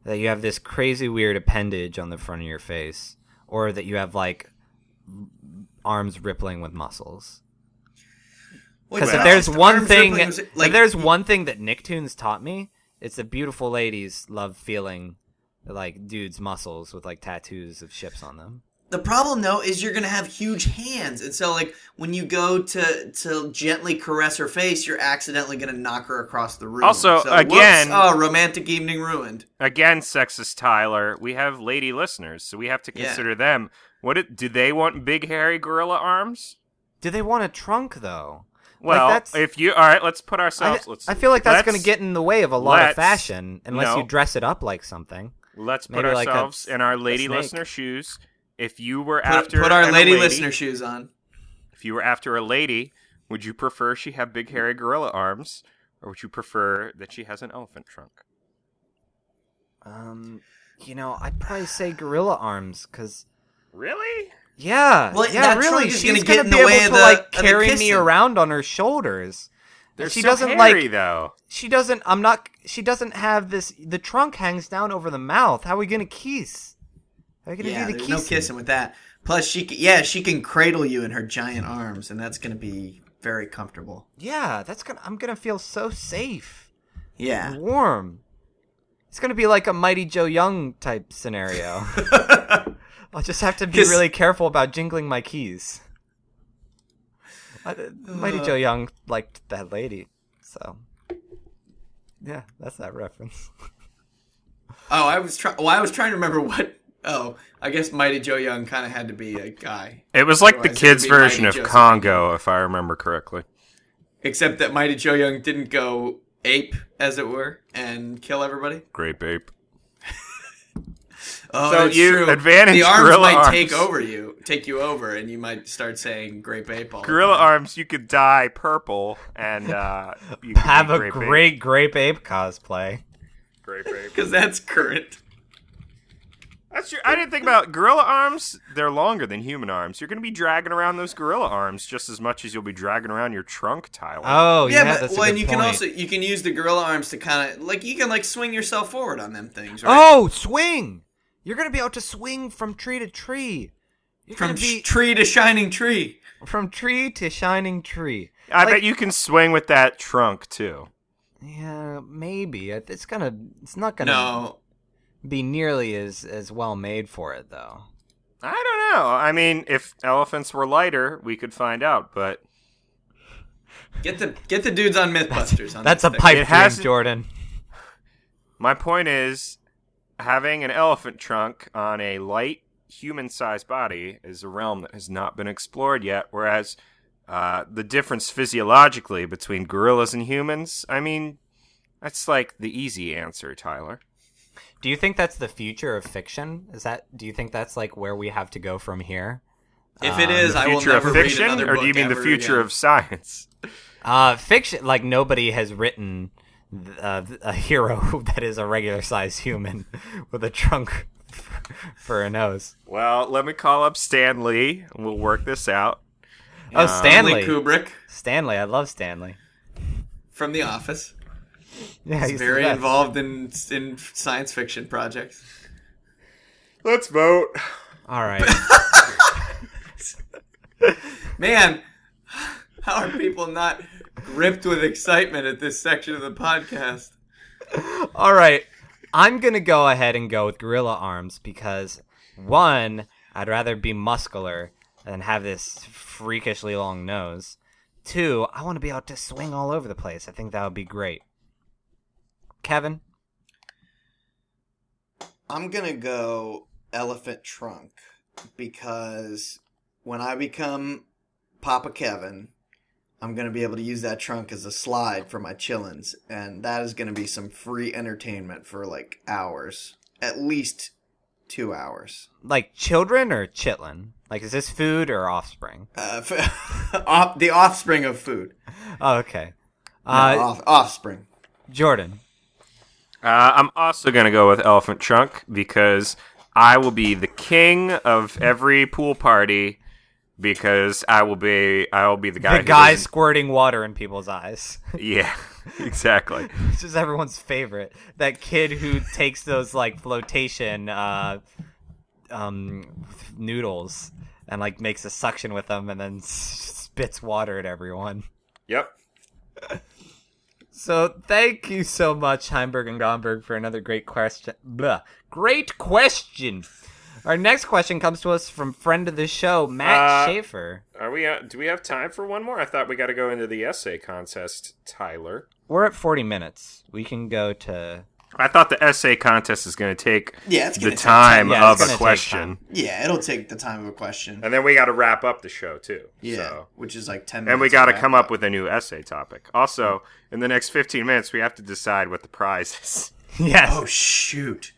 That you have this crazy weird appendage on the front of your face, or that you have like arms rippling with muscles? Because if Well, there's one thing, if like, there's one thing that Nicktoons taught me, it's that beautiful ladies love feeling like dudes' muscles with like tattoos of ships on them. The problem though is you're gonna have huge hands, and so like when you go to to gently caress her face, you're accidentally gonna knock her across the room. Also, So, whoops, again- oh, romantic evening ruined. Again, sexist Tyler, we have lady listeners, so we have to Yeah. consider them. What it, do they want? Big hairy gorilla arms? Do they want a trunk though? Well, that's- if you all right, let's put I, ourselves. let's. I feel like that's going to get in the way of a lot of fashion unless no. you dress it up like something. Let's put maybe like a- ourselves in our lady listener shoes. If you were Put, after put our a lady, listener shoes on. if you were after a lady, would you prefer she have big hairy gorilla arms, or would you prefer that she has an elephant trunk? Um, you know, I'd probably say gorilla arms because Really? yeah, Well, yeah, that really, she's gonna gonna, get in be the able of to the- like carry me around on her shoulders. They're she so doesn't hairy, like though. she doesn't. I'm not. She doesn't have this. The trunk hangs down over the mouth. How are we gonna kiss? We gonna Yeah, do the kissing? no kissing with that. Plus, she c- yeah she can cradle you in her giant arms, and that's gonna be very comfortable. Yeah, that's gonna. I'm gonna feel so safe Yeah. warm. It's gonna be like a Mighty Joe Young type scenario. I'll just have to be really careful about jingling my keys. I, uh, Mighty Joe Young liked that lady, so yeah, that's that reference. Oh, I was trying. Well, I was trying to remember what Oh, I guess Mighty Joe Young kind of had to be a guy. It was like the Otherwise, it would kids' version Mighty of Joseph. Congo, if I remember correctly. Except that Mighty Joe Young didn't go ape, as it were, and kill everybody. Great ape. Oh, So that's you- true. advantage the arms gorilla might arms. take over you, take you over, and you might start saying "Grape Ape." All the Gorilla time. arms, you could dye purple and uh, you Have a Grape Ape. great grape ape cosplay. Grape Ape. because that's current. That's true. I didn't think about gorilla arms. They're longer than human arms. You're going to be dragging around those gorilla arms just as much as you'll be dragging around your trunk, Tyler. Oh yeah, yeah, but that's a well, good and you point. can also you can use the gorilla arms to kind of like you can like swing yourself forward on them things. Right? Oh, swing! You're gonna be able to swing from tree to tree. You're from be tree to shining tree. from tree to shining tree. I like- bet you can swing with that trunk too. Yeah, maybe it's gonna. It's not gonna No, be nearly as as well made for it though. I don't know. I mean, if elephants were lighter, we could find out. But get the get the dudes on MythBusters. on That's a this thing. pipe It dream, hasn't- Jordan. my point is, having an elephant trunk on a light human-sized body is a realm that has not been explored yet. Whereas uh, the difference physiologically between gorillas and humans, I mean, that's like the easy answer, Tyler. Do you think that's the future of fiction? Is that? Do you think that's like where we have to go from here? If it Um, is, The I will future never of read fiction, another or do you mean the future again. of science? Uh, fiction, like nobody has written uh, a hero that is a regular sized human with a trunk for a nose. Well, let me call up Stan Lee, and we'll work this out. Oh, Stanley Stanley. Kubrick Stanley, I love Stanley. from The Office. Yeah, He's he's very involved in in science fiction projects. Let's vote. All right. Man, how are people not gripped with excitement at this section of the podcast? All right. I'm going to go ahead and go with Gorilla Arms because, one, I'd rather be muscular than have this freakishly long nose. Two, I want to be able to swing all over the place. I think that would be great. Kevin? I'm gonna go elephant trunk because when I become Papa Kevin, I'm gonna be able to use that trunk as a slide for my chillins, and that is gonna be some free entertainment for like hours, at least two hours. Like children or chitlin? Like, is this food or offspring? Uh, f- off, the offspring of food, Oh, okay. No, Uh, off, offspring. Jordan. Uh, I'm also going to go with Elephant Trunk because I will be the king of every pool party because I will be I will be the guy. the guy squirting water in people's eyes. Yeah, exactly. It's is everyone's favorite. That kid who takes those like flotation uh, um, noodles and like makes a suction with them and then s- spits water at everyone. Yep. So thank you so much, Heimberg and Gomberg, for another great question. Blah. Great question. Our next question comes to us from friend of the show, Matt Uh, Schaefer. Are we? Uh, do we have time for one more? I thought we got to go into the essay contest, Tyler. We're at 40 minutes. We can go to. I thought the essay contest is going to take Yeah, it's the gonna take time Yeah, of it's a question. Yeah, it'll take the time of a question. and then we got to wrap up the show too. Yeah, So. which is like ten. And we got to come up with a new essay topic. Also, in the next 15 minutes, we have to decide what the prize is. Yes. Oh shoot!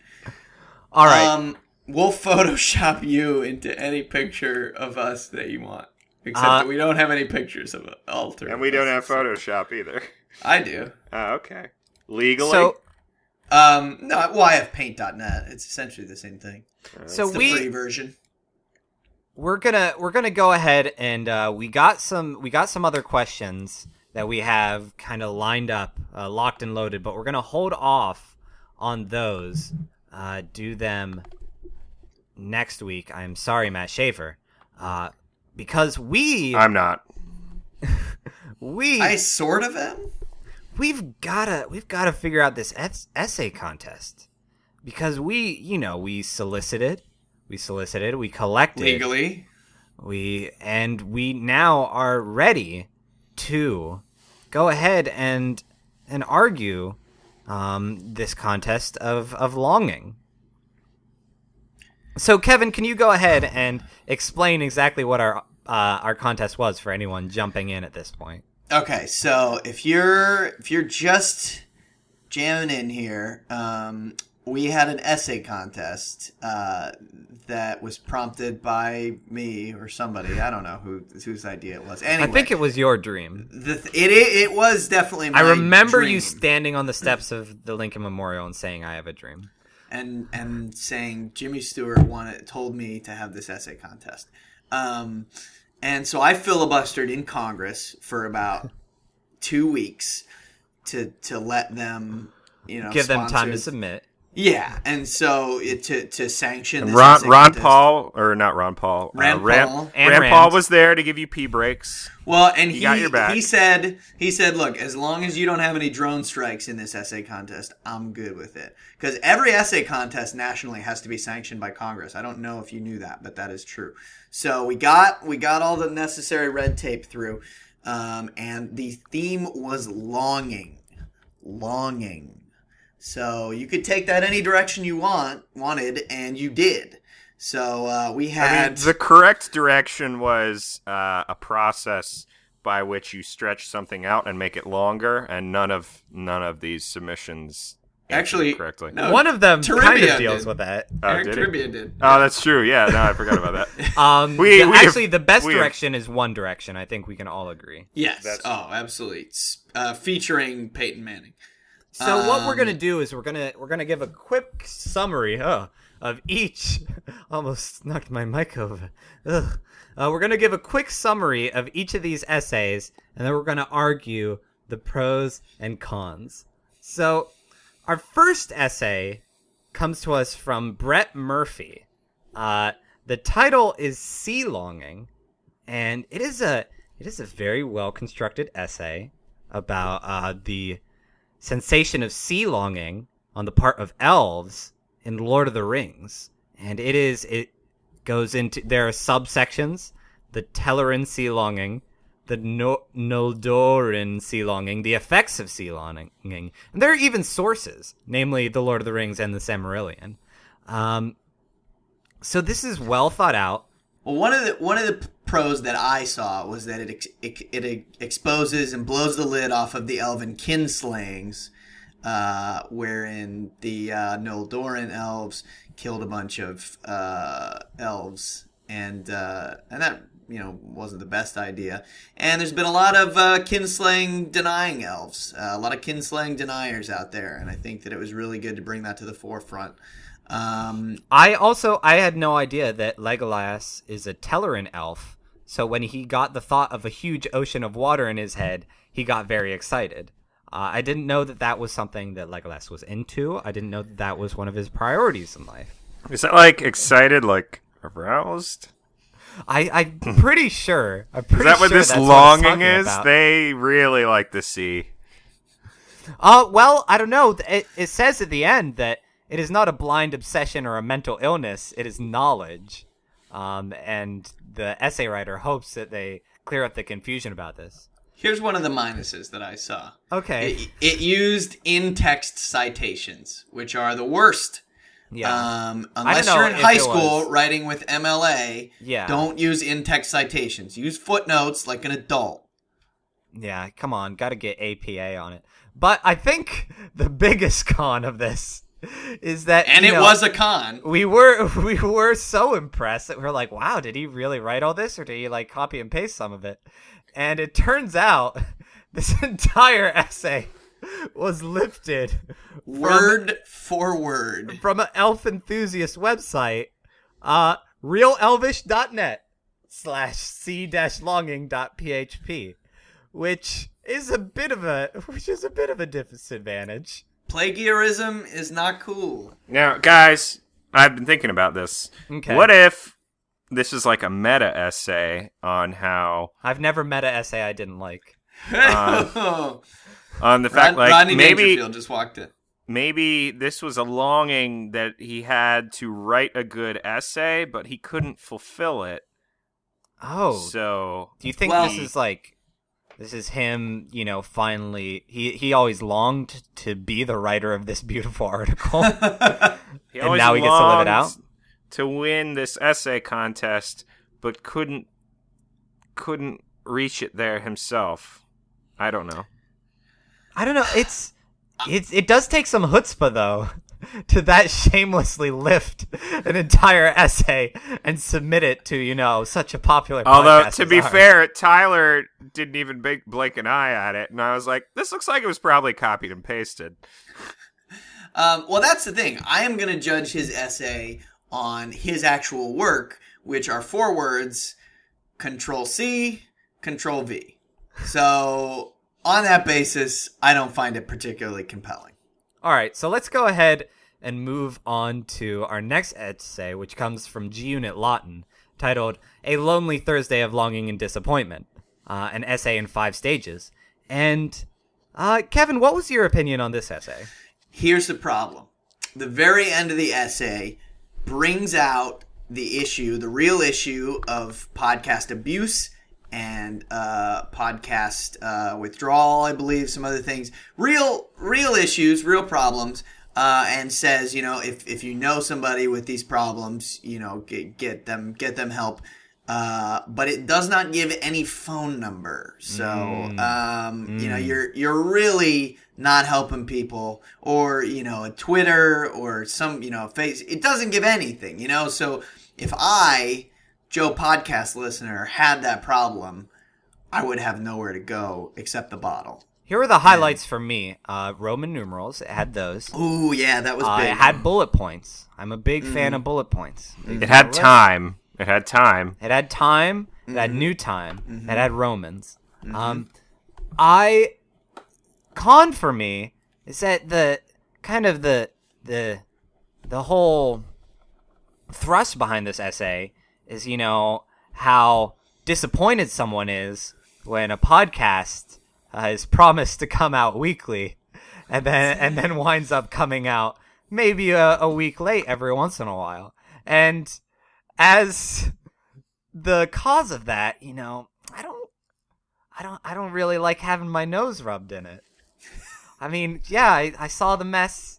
All right. Um, we'll Photoshop you into any picture of us that you want. Except Uh, that we don't have any pictures of alter. And we don't have Photoshop either. I do. Oh, okay. Legally? so Um, no, well, I have Paint.net. It's essentially the same thing. so It's the we free version. we're gonna we're gonna go ahead and uh, we got some we got some other questions that we have kind of lined up uh, locked and loaded but we're gonna hold off on those uh, do them next week i'm sorry matt schaefer uh, because we I'm not. we I sort of am. We've gotta we've gotta figure out this es- essay contest because we you know we solicited we solicited we collected Legally. we and we now are ready to go ahead and and argue um, this contest of of longing. So, Kevin, can you go ahead and explain exactly what our uh, our contest was for anyone jumping in at this point? Okay, so if you're if you're just jamming in here, um, we had an essay contest uh, that was prompted by me or somebody. I don't know who whose idea it was. Anyway, I think it was your dream. the, th- it, it it was definitely. My I remember you standing on the steps of the Lincoln Memorial and saying, "I have a dream." and and saying Jimmy Stewart wanted told me to have this essay contest. Um, and so I filibustered in Congress for about two weeks to to let them you know Give them time to submit. Yeah, and so it, to to sanction this Ron, Ron contest. Paul, or not Ron Paul, Rand uh, Rand, Paul. And Rand Rand. Paul was there to give you pee breaks. Well, and he got your back. he said he said, look, as long as you don't have any drone strikes in this essay contest, I'm good with it. Because every essay contest nationally has to be sanctioned by Congress. I don't know if you knew that, but that is true. So we got we got all the necessary red tape through, um, and the theme was longing, longing. So you could take that any direction you want wanted, and you did. So uh, we I had mean, the correct direction was uh, a process by which you stretch something out and make it longer, and none of none of these submissions Actually, correctly. no. One of them kind of deals did. with that. Oh, Eric did it? Trivia did. Oh, that's true. Yeah, no, I forgot about that. Um, We- the- we have- actually, the best we have- direction is one direction. I think we can all agree. Yes. That's- Oh, absolutely. It's, Uh, featuring Peyton Manning. So what we're Um, gonna do is we're gonna we're gonna give a quick summary uh, of each. Almost knocked my mic over. Ugh. Uh, we're gonna give a quick summary of each of these essays, and then we're gonna argue the pros and cons. So, our first essay comes to us from Brett Murphy. Uh, the title is "Sea Longing," and it is a it is a very well constructed essay about uh, the sensation of sea longing on the part of elves in Lord of the Rings. And it is it goes into there are subsections, the Telerin sea longing, the no- Noldorin sea longing, the effects of sea longing, and there are even sources, namely the Lord of the Rings and the Silmarillion. Um, so this is well thought out. Well, one of the one of the pros that I saw was that it it, it exposes and blows the lid off of the elven kinslayings, uh, wherein the uh, Noldorin elves killed a bunch of uh, elves, and uh, and that you know wasn't the best idea. And there's been a lot of uh, kinslaying denying elves, uh, a lot of kinslaying deniers out there, and I think that it was really good to bring that to the forefront. Um, I also I had no idea that Legolas is a Telerin elf. So when he got the thought of a huge ocean of water in his head, he got very excited. Uh, I didn't know that that was something that Legolas was into. I didn't know that that was one of his priorities in life. Is that like excited, like aroused? I, I'm pretty sure. I'm pretty Is that what sure this what longing talking is? about. They really like the sea. Uh, well, I don't know. It, it says at the end that it is not a blind obsession or a mental illness. It is knowledge. Um, and the essay writer hopes that they clear up the confusion about this. Here's one of the minuses that I saw. Okay. It, it used in-text citations, which are the worst. yeah. Um, unless you're in high school writing with MLA, Yeah. don't use in-text citations. Use footnotes like an adult. yeah. Come on. Got to get APA on it. But I think the biggest con of this is that And it know, was a con. we were we were so impressed that we are like, wow, did he really write all this, or did he like copy and paste some of it? And it turns out this entire essay was lifted from, Word for word. from an elf enthusiast website, uh, realelvish.net slash c dash longing dot php, which is a bit of a which is a bit of a disadvantage. Plagiarism is not cool. Now, guys, I've been thinking about this. Okay. What if this is like a meta essay on how I've never met an essay I didn't like. Uh, on the fact Rod- like Rodney maybe Dangerfield just walked in. maybe this was a longing that he had to write a good essay, but he couldn't fulfill it. Oh, So Do you think Well- this is like this is him, you know, finally he he always longed to be the writer of this beautiful article. And now he gets to live it out. to win this essay contest, but couldn't couldn't reach it there himself. I don't know. I don't know. It's it it does take some chutzpah though to that shamelessly lift an entire essay and submit it to you know such a popular. Although podcast to be ours. fair, Tyler didn't even blink, blink an eye at it, and I was like, "This looks like it was probably copied and pasted." Um, well, that's the thing. I am going to judge his essay on his actual work, which are four words: Control C, Control V. So, on that basis, I don't find it particularly compelling. All right, so let's go ahead and move on to our next essay, which comes from G Unit Lawton, titled "A Lonely Thursday of Longing and Disappointment," uh, an essay in five stages. And uh, Kevin, what was your opinion on this essay? Here's the problem. The very end of the essay brings out the issue, the real issue of podcast abuse and uh, podcast uh, withdrawal, I believe, some other things. Real, real issues, real problems. Uh, and says, you know, if, if you know somebody with these problems, you know, get, get them get them help. Uh, but it does not give any phone number. So, um, you know, you're you're really not helping people, or you know, a Twitter or some, you know, face. It doesn't give anything, you know. So, if I, Joe podcast listener, had that problem, I would have nowhere to go except the bottle. Here are the highlights for me. Uh, Roman numerals, it had those. Ooh, yeah, that was Uh, big. it had bullet points. I'm a big fan of bullet points. Big It had time. It had time. It had time. It had new time. It had Romans. Um, I con for me is that the kind of the the the whole thrust behind this essay is you know how disappointed someone is when a podcast uh, is promised to come out weekly and then and then winds up coming out maybe a, a week late every once in a while. And as the cause of that you know i don't i don't i don't really like having my nose rubbed in it. I mean yeah i, I saw the mess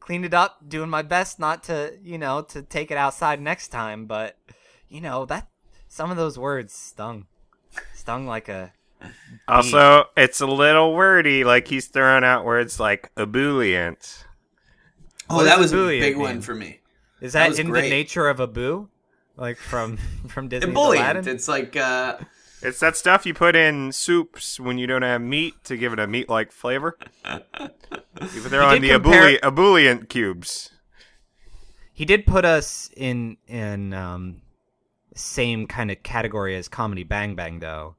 cleaned it up doing my best not to you know to take it outside next time but you know that some of those words stung stung like a Also, it's a little wordy, like he's throwing out words like ebullient. oh, What that does was a big mean? one for me. is That that, in great. the nature of a boo like from from disney's Ebullient. aladdin It's like uh, It's that stuff you put in soups when you don't have meat to give it a meat-like flavor. You throw He in the compare- ebullient, ebullient cubes. he did put us in in um same kind of category as comedy bang bang though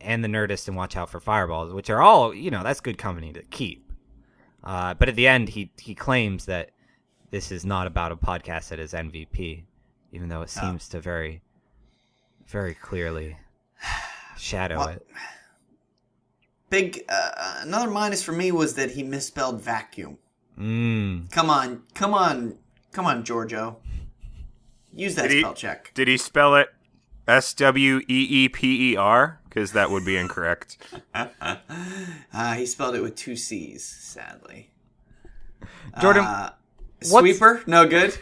and the nerdist and watch out for fireballs which are all you know that's good company to keep uh, but at the end he he claims that this is not about a podcast that is mvp even though it seems to very very clearly shadow Well, it big. Uh, another minus for me was that he misspelled vacuum. mm. Come on, come on, come on, Giorgio. Use that Did he- spell check. Did he spell it S W E E P E R? Because that would be incorrect. Uh, he spelled it with two C's, sadly. jordan Uh, sweeper, no good.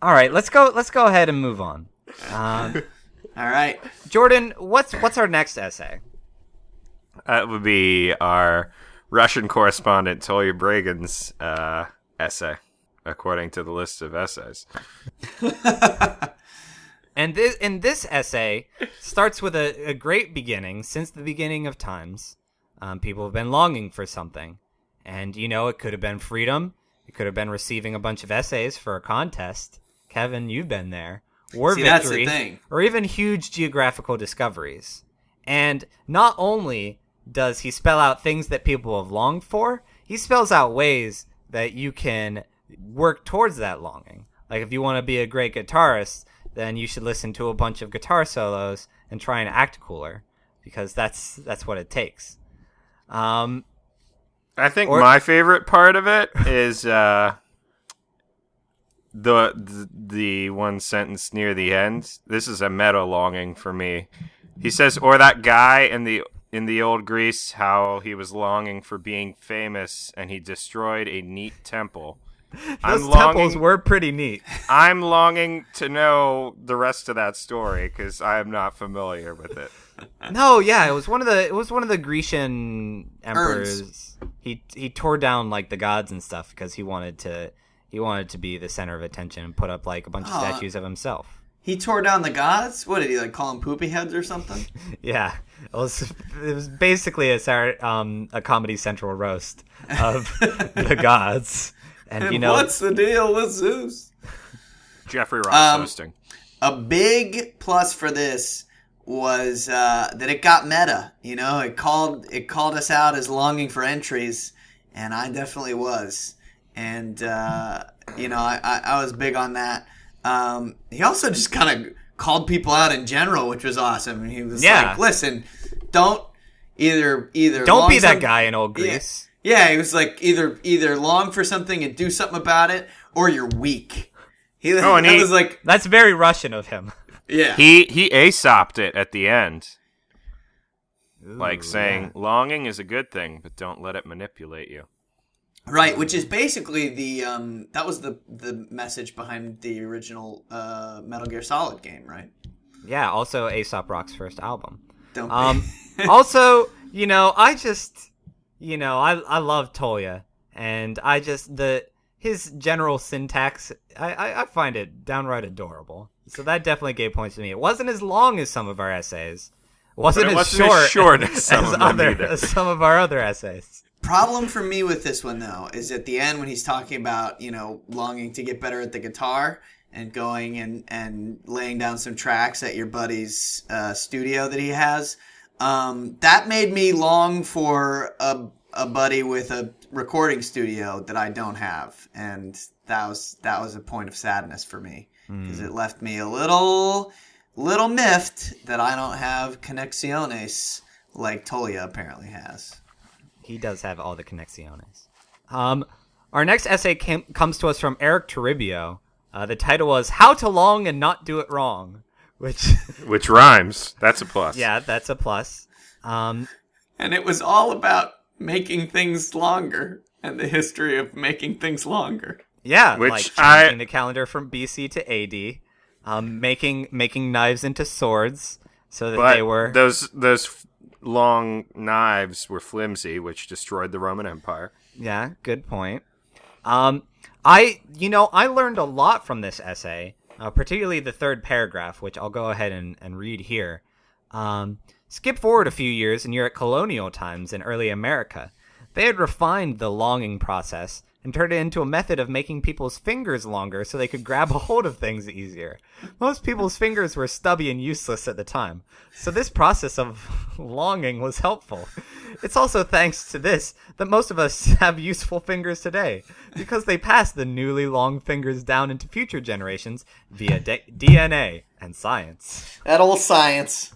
all right let's go let's go ahead and move on um, All right. jordan what's what's our next essay That would be our Russian correspondent Toya Bragan's uh, essay, according to the list of essays. And this and this essay starts with a, a great beginning. Since the beginning of times, um, people have been longing for something, and you know it could have been freedom. It could have been receiving a bunch of essays for a contest. Kevin, you've been there. War See, that's the victory, thing. or even huge geographical discoveries. And not only does he spell out things that people have longed for, he spells out ways that you can work towards that longing. Like if you want to be a great guitarist, then you should listen to a bunch of guitar solos and try and act cooler because that's that's what it takes. Um, I think Or- my favorite part of it is uh, the, the the one sentence near the end. This is a meta longing for me. He says, "Or that guy in the in the old Greece, how he was longing for being famous, and he destroyed a neat temple. I'm Those temples longing- were pretty neat. I'm longing to know the rest of that story because I am not familiar with it. No, yeah, it was one of the it was one of the Grecian emperors. He he tore down like the gods and stuff because he wanted to he wanted to be the center of attention and put up like a bunch of Aw. statues of himself. He tore down the gods. What did he like? Call them poopy heads or something? Yeah, it was it was basically a um a Comedy Central roast of the gods, and, And you know what's the deal with Zeus? Jeffrey Ross Um, hosting. a big plus for this was uh, that it got meta. You know, it called it called us out as longing for entries, and I definitely was. And uh, you know, I, I, I was big on that. Um, he also just kind of called people out in general, which was awesome. And He was Yeah. like, "Listen, don't either either don't long be that guy in old Greece. Yeah, he was like either either long for something and do something about it, or you're weak." He, Oh, and he- was like, That's very Russian of him. yeah, He he aesoped it at the end, like saying yeah. longing is a good thing, but don't let it manipulate you. Right, which is basically the um that was the the message behind the original uh Metal Gear Solid game, right? yeah. Also, Aesop Rock's first album. Don't Um, also, you know, I just, you know, I I love Toya, and I just the his general syntax, I, I I find it downright adorable. So that definitely gave points to me. It wasn't as long as some of our essays. It wasn't, it as, wasn't as short short as some of other as some of our other essays. problem for me with this one though is at the end when he's talking about, you know, longing to get better at the guitar and going and and laying down some tracks at your buddy's uh, studio that he has. Um, that made me long for a a buddy with a recording studio that I don't have, and that was that was a point of sadness for me because it left me a little little miffed that I don't have connexiones like Tolia apparently has. He does have all the connexiones. Um, our next essay came, comes to us from Eric Toribio. Uh, the title was "How to Long and Not Do It Wrong," which, Which rhymes. That's a plus. yeah, that's a plus. Um, And it was all about making things longer and the history of making things longer. Yeah, Which like I- changing the calendar from BC to AD, um, making making knives into swords so that But they were. those those f- long knives were flimsy, which destroyed the Roman Empire. yeah, good point. Um, I you know I learned a lot from this essay, uh, particularly the third paragraph, which I'll go ahead and, and read here. Um, skip forward a few years, and you're at colonial times in early America. They had refined the longing process and turned it into a method of making people's fingers longer so they could grab a hold of things easier. Most people's fingers were stubby and useless at the time, so this process of longing was helpful. It's also thanks to this that most of us have useful fingers today, because they pass the newly long fingers down into future generations via D- DNA and science. That old science.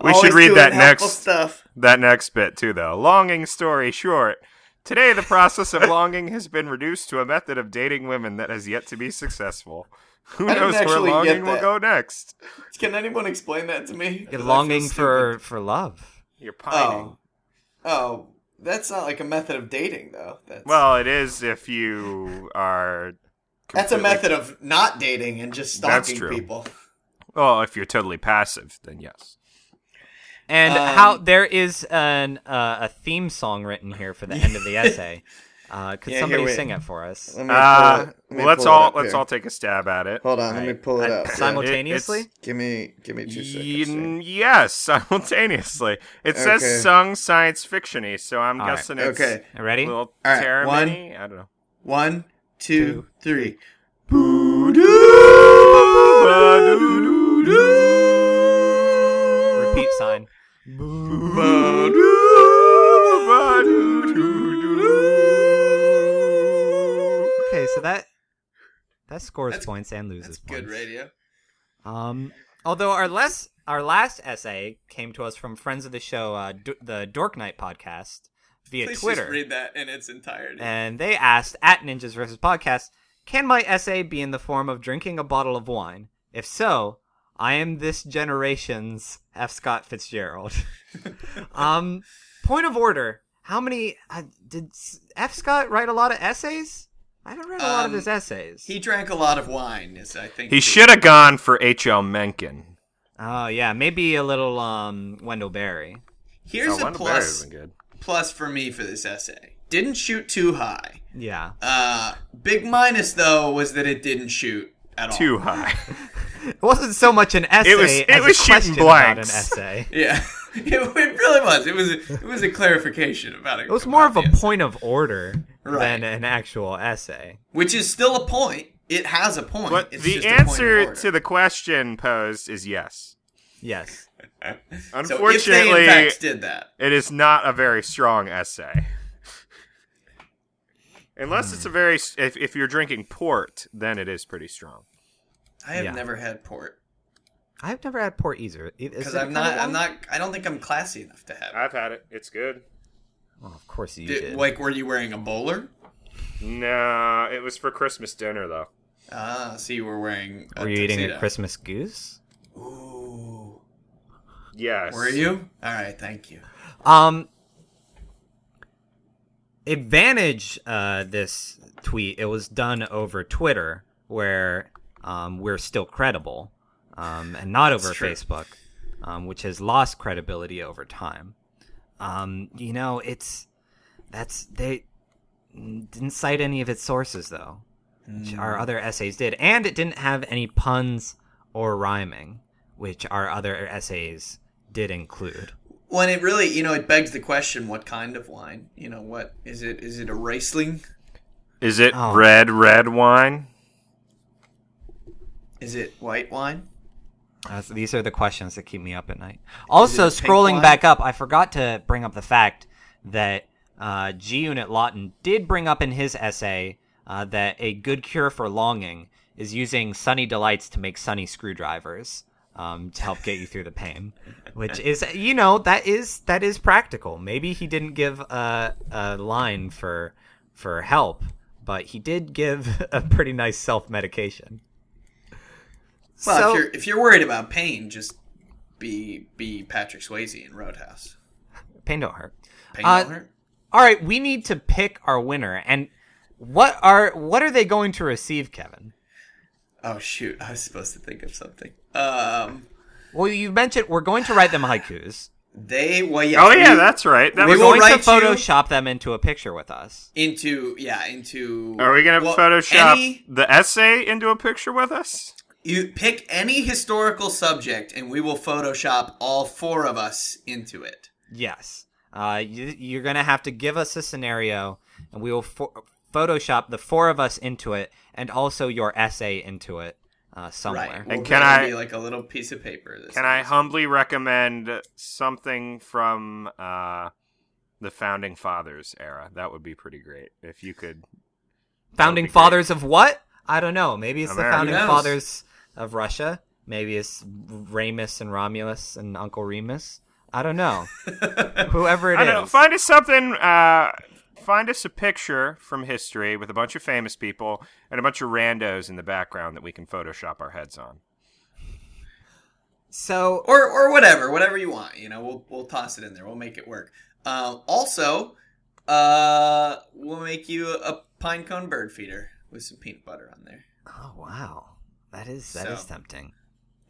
We Always should read that next stuff. that next bit too, though. Longing story short. Today, the process of longing has been reduced to a method of dating women that has yet to be successful. Who I knows where longing will go next? Can anyone explain that to me? I feel longing for for love. You're pining. Oh, oh, that's not like a method of dating, though. That's, Well, it is if you are. that's a method of not dating and just That's stalking true. people. Well, if you're totally passive, then yes. And Um, how there is an uh, a theme song written here for the end of the essay. Uh, could Yeah, somebody we- sing it for us Let uh, let let's all let's here. all take a stab at it. Hold on, let me pull it up. Simultaneously. It- Give me, give me two seconds. Ye- yes, simultaneously. It says Okay. sung science fictiony, so I'm All right. guessing it's Okay, You Ready? a little All right, Taramini? I don't know. one, two, three. Repeat sign. Okay, so that that scores That's- points and loses That's good radio. Um, although our less our last essay came to us from friends of the show, uh, D- the Dork Night podcast via Twitter. Please Twitter. just read that in its entirety. and they asked at Ninjas versus Podcast, "Can my essay be in the form of drinking a bottle of wine? If so, I am this generation's F. Scott Fitzgerald." um, point of order: How many uh, did F. Scott write? A lot of essays. I haven't read a lot of Um, his essays. He drank a lot of wine, is I think. He should have gone for H.L. Mencken. oh yeah, maybe a little um Wendell Berry. Here's oh, a Wendell Berry plus would've good. plus for me for this essay. Didn't shoot too high. Yeah. Uh, big minus though was that it didn't shoot at all. Too high. It wasn't so much an essay It was- it as was a shooting question about an essay. Yeah, it, it really was. It was. It was a clarification about it. It was more of a point of order Right. than an actual essay. which is still a point. It has a point. But It's the just a point of answer order. to the question posed is yes. Yes. so if they Unfortunately, in fact did that, it is not a very strong essay. Unless it's a hmm. very if, if you're drinking port, then it is pretty strong. I have Yeah. never had port I've never had port either. Because I'm not. I'm not. I don't think I'm classy enough to have. it. I've had it. It's good. Well, of course you Did- did. like, were you wearing a bowler? No, it was for Christmas dinner though. Ah, so you were wearing. A Were you eating a. Christmas goose? Ooh. Yes. Were you? All right. Thank you. Um, advantage uh, this tweet. It was done over Twitter, where um, we're still credible, um, and not over true. Facebook, um, which has lost credibility over time. Um, you know, it's that's they didn't cite any of its sources though, which our other essays did, and it didn't have any puns or rhyming, which our other essays did include. When it really, you know, it begs the question: What kind of wine? You know, what is it? Is it a Riesling? Is it Oh. red red wine? Is it white wine? Uh, so these are the questions that keep me up at night. Also, it a pink scrolling back up, I forgot to bring up the fact that uh, G Unit Lawton did bring up in his essay uh, that a good cure for longing is using Sunny Delights to make sunny screwdrivers um, to help get you through the pain. Which is, you know, that is that is practical. Maybe he didn't give a, a line for for help, but he did give a pretty nice self medication. Well, So- if you're if you're worried about pain, just be be Patrick Swayze in Roadhouse. pain don't hurt. Pain Uh, don't hurt. All right, we need to pick our winner, and what are what are they going to receive, Kevin? Oh shoot, I was supposed to think of something. Um, Well, you mentioned we're going to write them haikus. they well yeah. Oh yeah, that's right. That we We're will going to write you- Photoshop them into a picture with us. into yeah into. Are we gonna well, Photoshop any- the essay into a picture with us? You pick any historical subject, and we will Photoshop all four of us into it. Yes, uh, you, you're going to have to give us a scenario, and we will pho- Photoshop the four of us into it, and also your essay into it uh, somewhere. Right. And can it'll I- be like a little piece of paper? This Can I humbly recommend something from uh, the founding fathers era? That would be pretty great if you could. Founding be great. fathers of what? I don't know. Maybe it's America. the founding Who knows? fathers of Russia. Maybe it's Remus and Romulus and Uncle Remus. I don't know. Whoever it I is. don't know. Find us something. Uh, find us a picture from history with a bunch of famous people and a bunch of randos in the background that we can Photoshop our heads on. So or or whatever, whatever you want. You know, we'll we'll toss it in there. We'll make it work. Uh, also, uh, we'll make you a pine cone bird feeder with some peanut butter on there. Oh wow, that is that is So- tempting.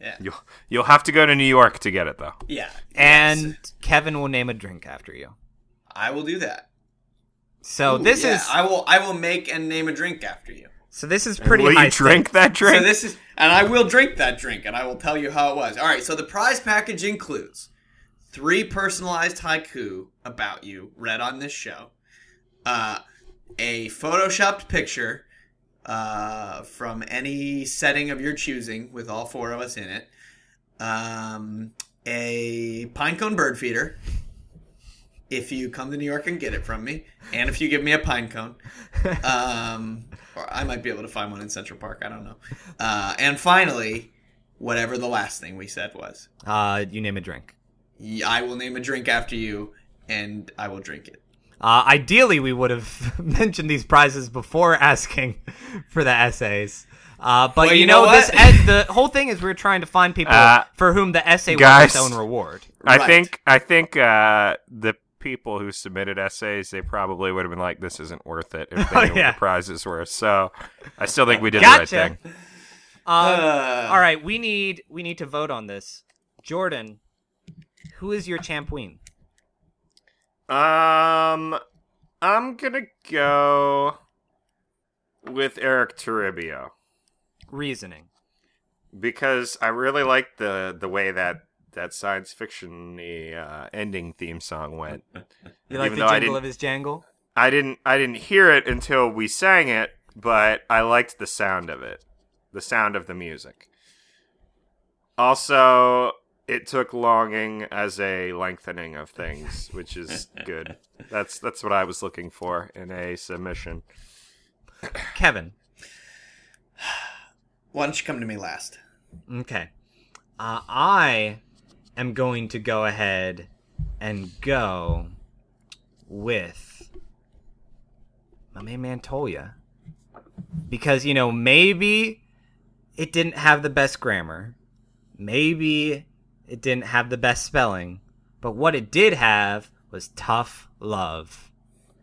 Yeah, You'll you'll have to go to New York to get it though. yeah. And yes. Kevin will name a drink after you. I will do that. So Ooh, this yeah, is I will I will make and name a drink after you. so this is pretty Will high you drink that drink? So this is, and I will drink that drink, and I will tell you how it was. All right. So the prize package includes three personalized haiku about you read on this show, uh, a photoshopped picture uh, from any setting of your choosing with all four of us in it, um, a pinecone bird feeder. If you come to New York and get it from me, and if you give me a pine cone, um, or I might be able to find one in Central Park. I don't know. Uh, and finally, whatever the last thing we said was, Uh, you name a drink. I will name a drink after you, and I will drink it. Uh, ideally, we would have mentioned these prizes before asking for the essays. Uh, but Well, you, you know, know this ed- the whole thing is we're trying to find people Uh, for whom the essay guys. was its own reward. I Right. think I think uh, the people who submitted essays, they probably would have been like, "This isn't worth it." If they Oh, knew yeah. what the prizes were. So, I still think we did Gotcha. the right thing. Um, Uh, all right, we need we need to vote on this. Jordan, who is your champuin? Um, I'm gonna go with Eric Toribio Reasoning. because I really like the the way that that science fiction uh, ending theme song went. You like Even the jingle of his jangle? I didn't I didn't hear it until we sang it, but I liked the sound of it. The sound of the music. Also, it took longing as a lengthening of things, which is good. That's that's what I was looking for in a submission. Kevin. why don't you come to me last? Okay. Uh, I am going to go ahead and go with my main man Toya. Because, you know, maybe it didn't have the best grammar. Maybe it didn't have the best spelling. But what it did have was tough love.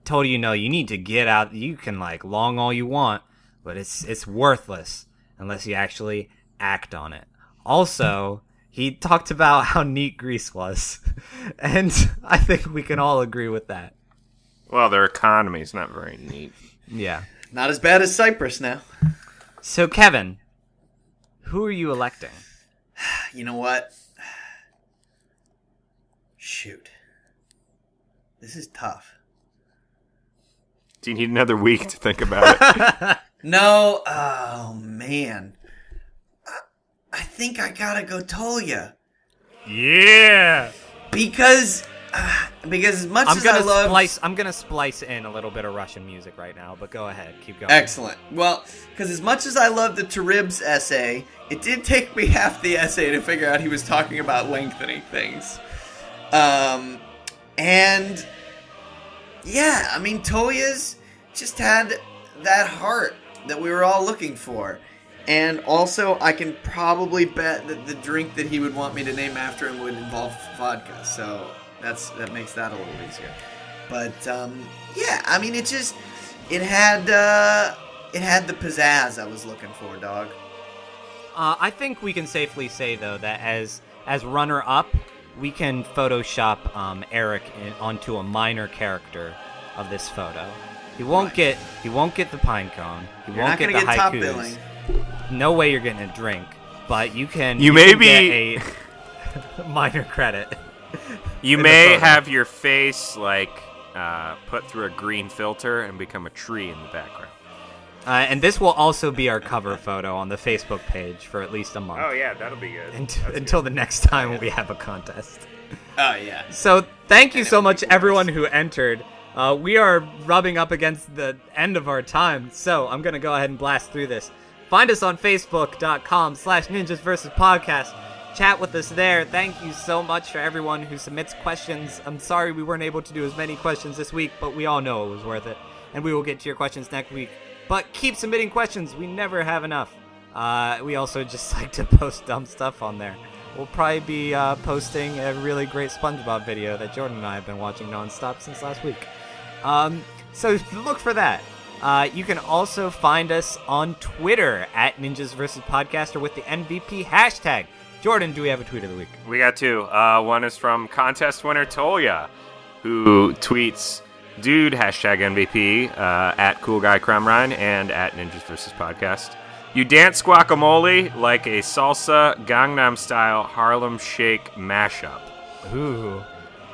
Told you know you need to get out you can like long all you want, but it's it's worthless unless you actually act on it. Also, he talked about how neat Greece was. And I think we can all agree with that. Well, their economy is not very neat. Yeah. Not as bad as Cyprus now. So Kevin, who are you electing? You know what? Shoot. This is tough. Do you need another week to think about it? No, oh man. I, I think I gotta go Tolia. Yeah. Because, uh, because as much I'm as gonna I love splice I'm gonna splice in a little bit of Russian music right now, but go ahead, keep going. Excellent. Well, because as much as I love the Taribs essay, it did take me half the essay to figure out he was talking about lengthening things. Um, and yeah, I mean, Toya's just had that heart that we were all looking for. And also, I can probably bet that the drink that he would want me to name after him would involve vodka. So that's that makes that a little easier. But um, yeah, I mean, it just it had uh, it had the pizzazz I was looking for, dog. Uh, I think we can safely say though that as as runner up, we can Photoshop um, Eric in, onto a minor character of this photo. He won't Right. get he won't get the pine cone. He You're won't not get the get top haikus. billing. No way you're getting a drink, but you can. You can may get a minor credit. You may have your face like uh, put through a green filter and become a tree in the background. Uh, and this will also be our cover photo on the Facebook page for at least a month. Oh yeah, that'll be good. Unt- until the next time we have a contest. Oh yeah. So thank you so much, everyone who entered. Uh, we are rubbing up against the end of our time, so I'm gonna go ahead and blast through this. Find us on Facebook.com slash Ninjas versus Podcast. Chat with us there. Thank you so much for everyone who submits questions. I'm sorry we weren't able to do as many questions this week, but we all know it was worth it. And we will get to your questions next week. But keep submitting questions. We never have enough. Uh, we also just like to post dumb stuff on there. We'll probably be uh, posting a really great SpongeBob video that Jordan and I have been watching nonstop since last week. Um, so look for that. Uh, you can also find us on Twitter at Ninjas vs. Podcaster with the MVP hashtag. Jordan, do we have a tweet of the week? We got two. Uh, one is from contest winner Tolia, who tweets dude hashtag MVP uh, at cool guy Crumrine and at Ninjas versus Podcast. You dance guacamole like a salsa Gangnam style Harlem Shake mashup. Ooh,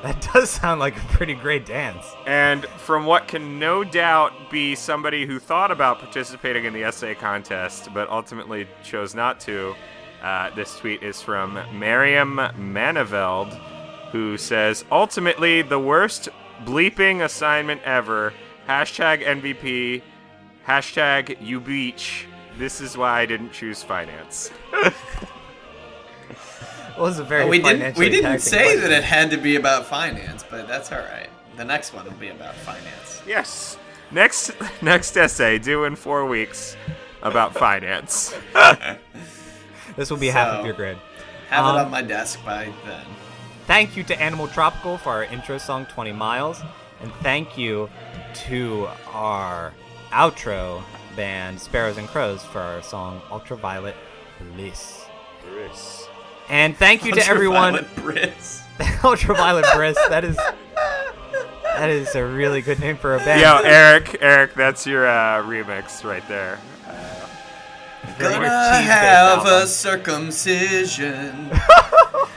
that does sound like a pretty great dance. And from what can no doubt be somebody who thought about participating in the essay contest but ultimately chose not to, uh, this tweet is from Miriam Maniveld, who says, Ultimately, the worst bleeping assignment ever. Hashtag MVP. Hashtag you beach. This is why I didn't choose finance. Well, it was a very we didn't. We didn't say question. that it had to be about finance, but that's all right. The next one will be about finance. yes. Next next essay due in four weeks about finance. This will be half of your grade. Have Um, it on my desk by then. Thank you to Animal Tropical for our intro song 20 Miles. And thank you to our outro band Sparrows and Crows for our song Ultraviolet Bliss. And thank you to everyone. Ultraviolet Briss. Ultraviolet Bliss. That is that is a really good name for a band. Yo, Eric, Eric, that's your uh, remix right there. Very Gonna have a circumcision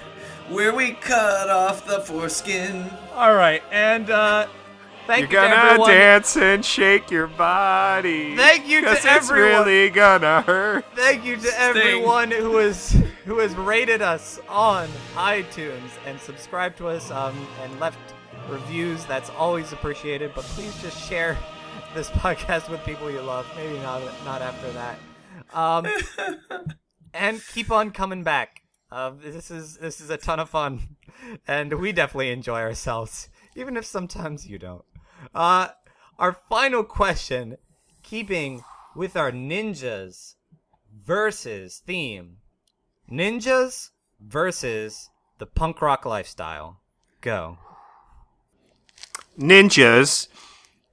where we cut off the foreskin. All right, and uh, thank You're you to gonna everyone. dance and shake your body. Thank you to 'cause it's everyone. really gonna hurt. Thank you to everyone who has who has rated us on iTunes and subscribed to us um, and left reviews. That's always appreciated. But please just share this podcast with people you love. Maybe not not after that. Um, and keep on coming back. Uh, this is this is a ton of fun, and we definitely enjoy ourselves, even if sometimes you don't. Uh, our final question, keeping with our ninjas versus theme, ninjas versus the punk rock lifestyle. Go. Ninjas,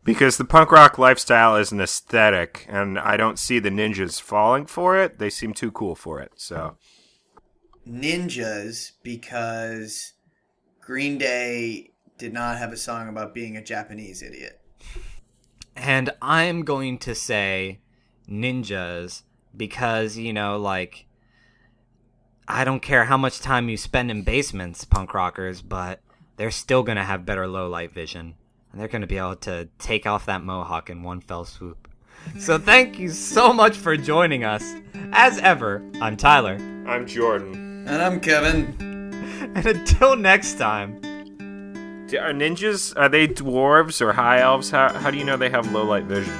because the punk rock lifestyle is an aesthetic, and I don't see the ninjas falling for it. They seem too cool for it. So Ninjas because Green Day did not have a song about being a Japanese idiot. And I'm going to say ninjas because, you know, like, I don't care how much time you spend in basements, punk rockers, but they're still going to have better low light vision. And they're going to be able to take off that mohawk in one fell swoop. So thank you so much for joining us. As ever, I'm Tyler. I'm Jordan. And I'm Kevin. And until next time, Are ninjas? Are they dwarves or high elves? How, how do you know they have low light vision?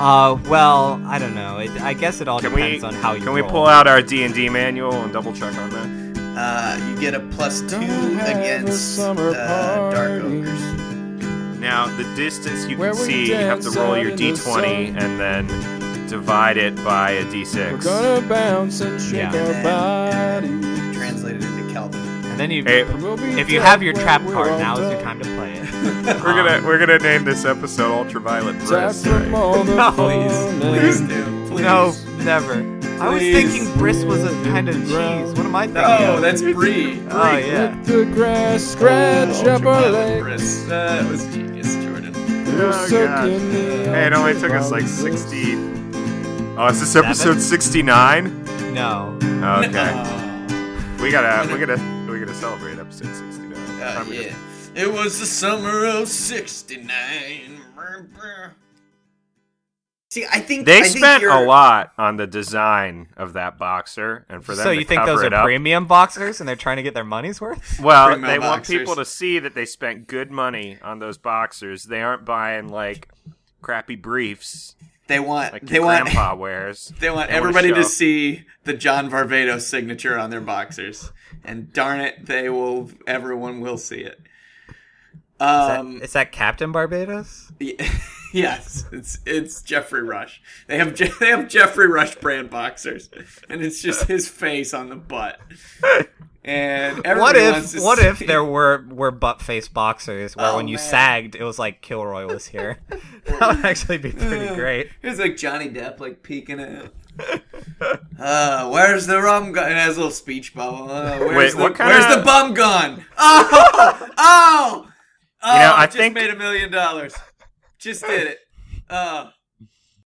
uh, well, I don't know. It, I guess it all Can we depends on how you can we pull out our D and D manual and double check on that? Uh, you get a plus two Gonna have a against summer uh, dark ogres. Now the distance you Where can see, you have to roll your D20 sun. and then divide it by a D6. We're gonna bounce and shake Yeah. our body. Translated into Kelvin. And then you, Hey, if you have your trap card, now is your time to play it. We're gonna we're gonna name this episode Ultraviolet Aside Bliss. from right? No, Please, please do. Please. No, never. I was thinking bris was a kind of cheese. What am I thinking? No, of? that's Brie. Oh yeah. Let the grass oh, scratch up our Ultraviolet legs. Briss. That was genius, Jordan. Oh, sucking God. the Hey, it only took us like 60. Oh, is this episode 69? No. Okay. We gotta we gotta we gotta celebrate episode 69. Uh, Time to yeah. It was the summer of 69. See, I think They I spent you're- a lot on the design of that boxer, and for them So to you think those are up, premium boxers and they're trying to get their money's worth? Well, Premium they want people to see that they spent good money on those boxers. They aren't buying like crappy briefs They want like they want grandpa wears. They want They everybody to see the John Varvatos signature on their boxers. And darn it, they will everyone will see it. Is that, Um is that Captain Barbossa? y- yes, it's it's Geoffrey Rush. They have Je- they have Geoffrey Rush brand boxers and it's just his face on the butt. And What if what if there were were butt face boxers where Oh, when you man. sagged it was like Kilroy was here? that would actually be pretty great. It was like Johnny Depp, like peeking out. Uh, where's the rum gun? It has a little speech bubble. Uh, where's Wait, the, what kinda- Where's the bum gun? Oh, oh, oh! You know, I just think- made a million dollars. Just did it. Oh,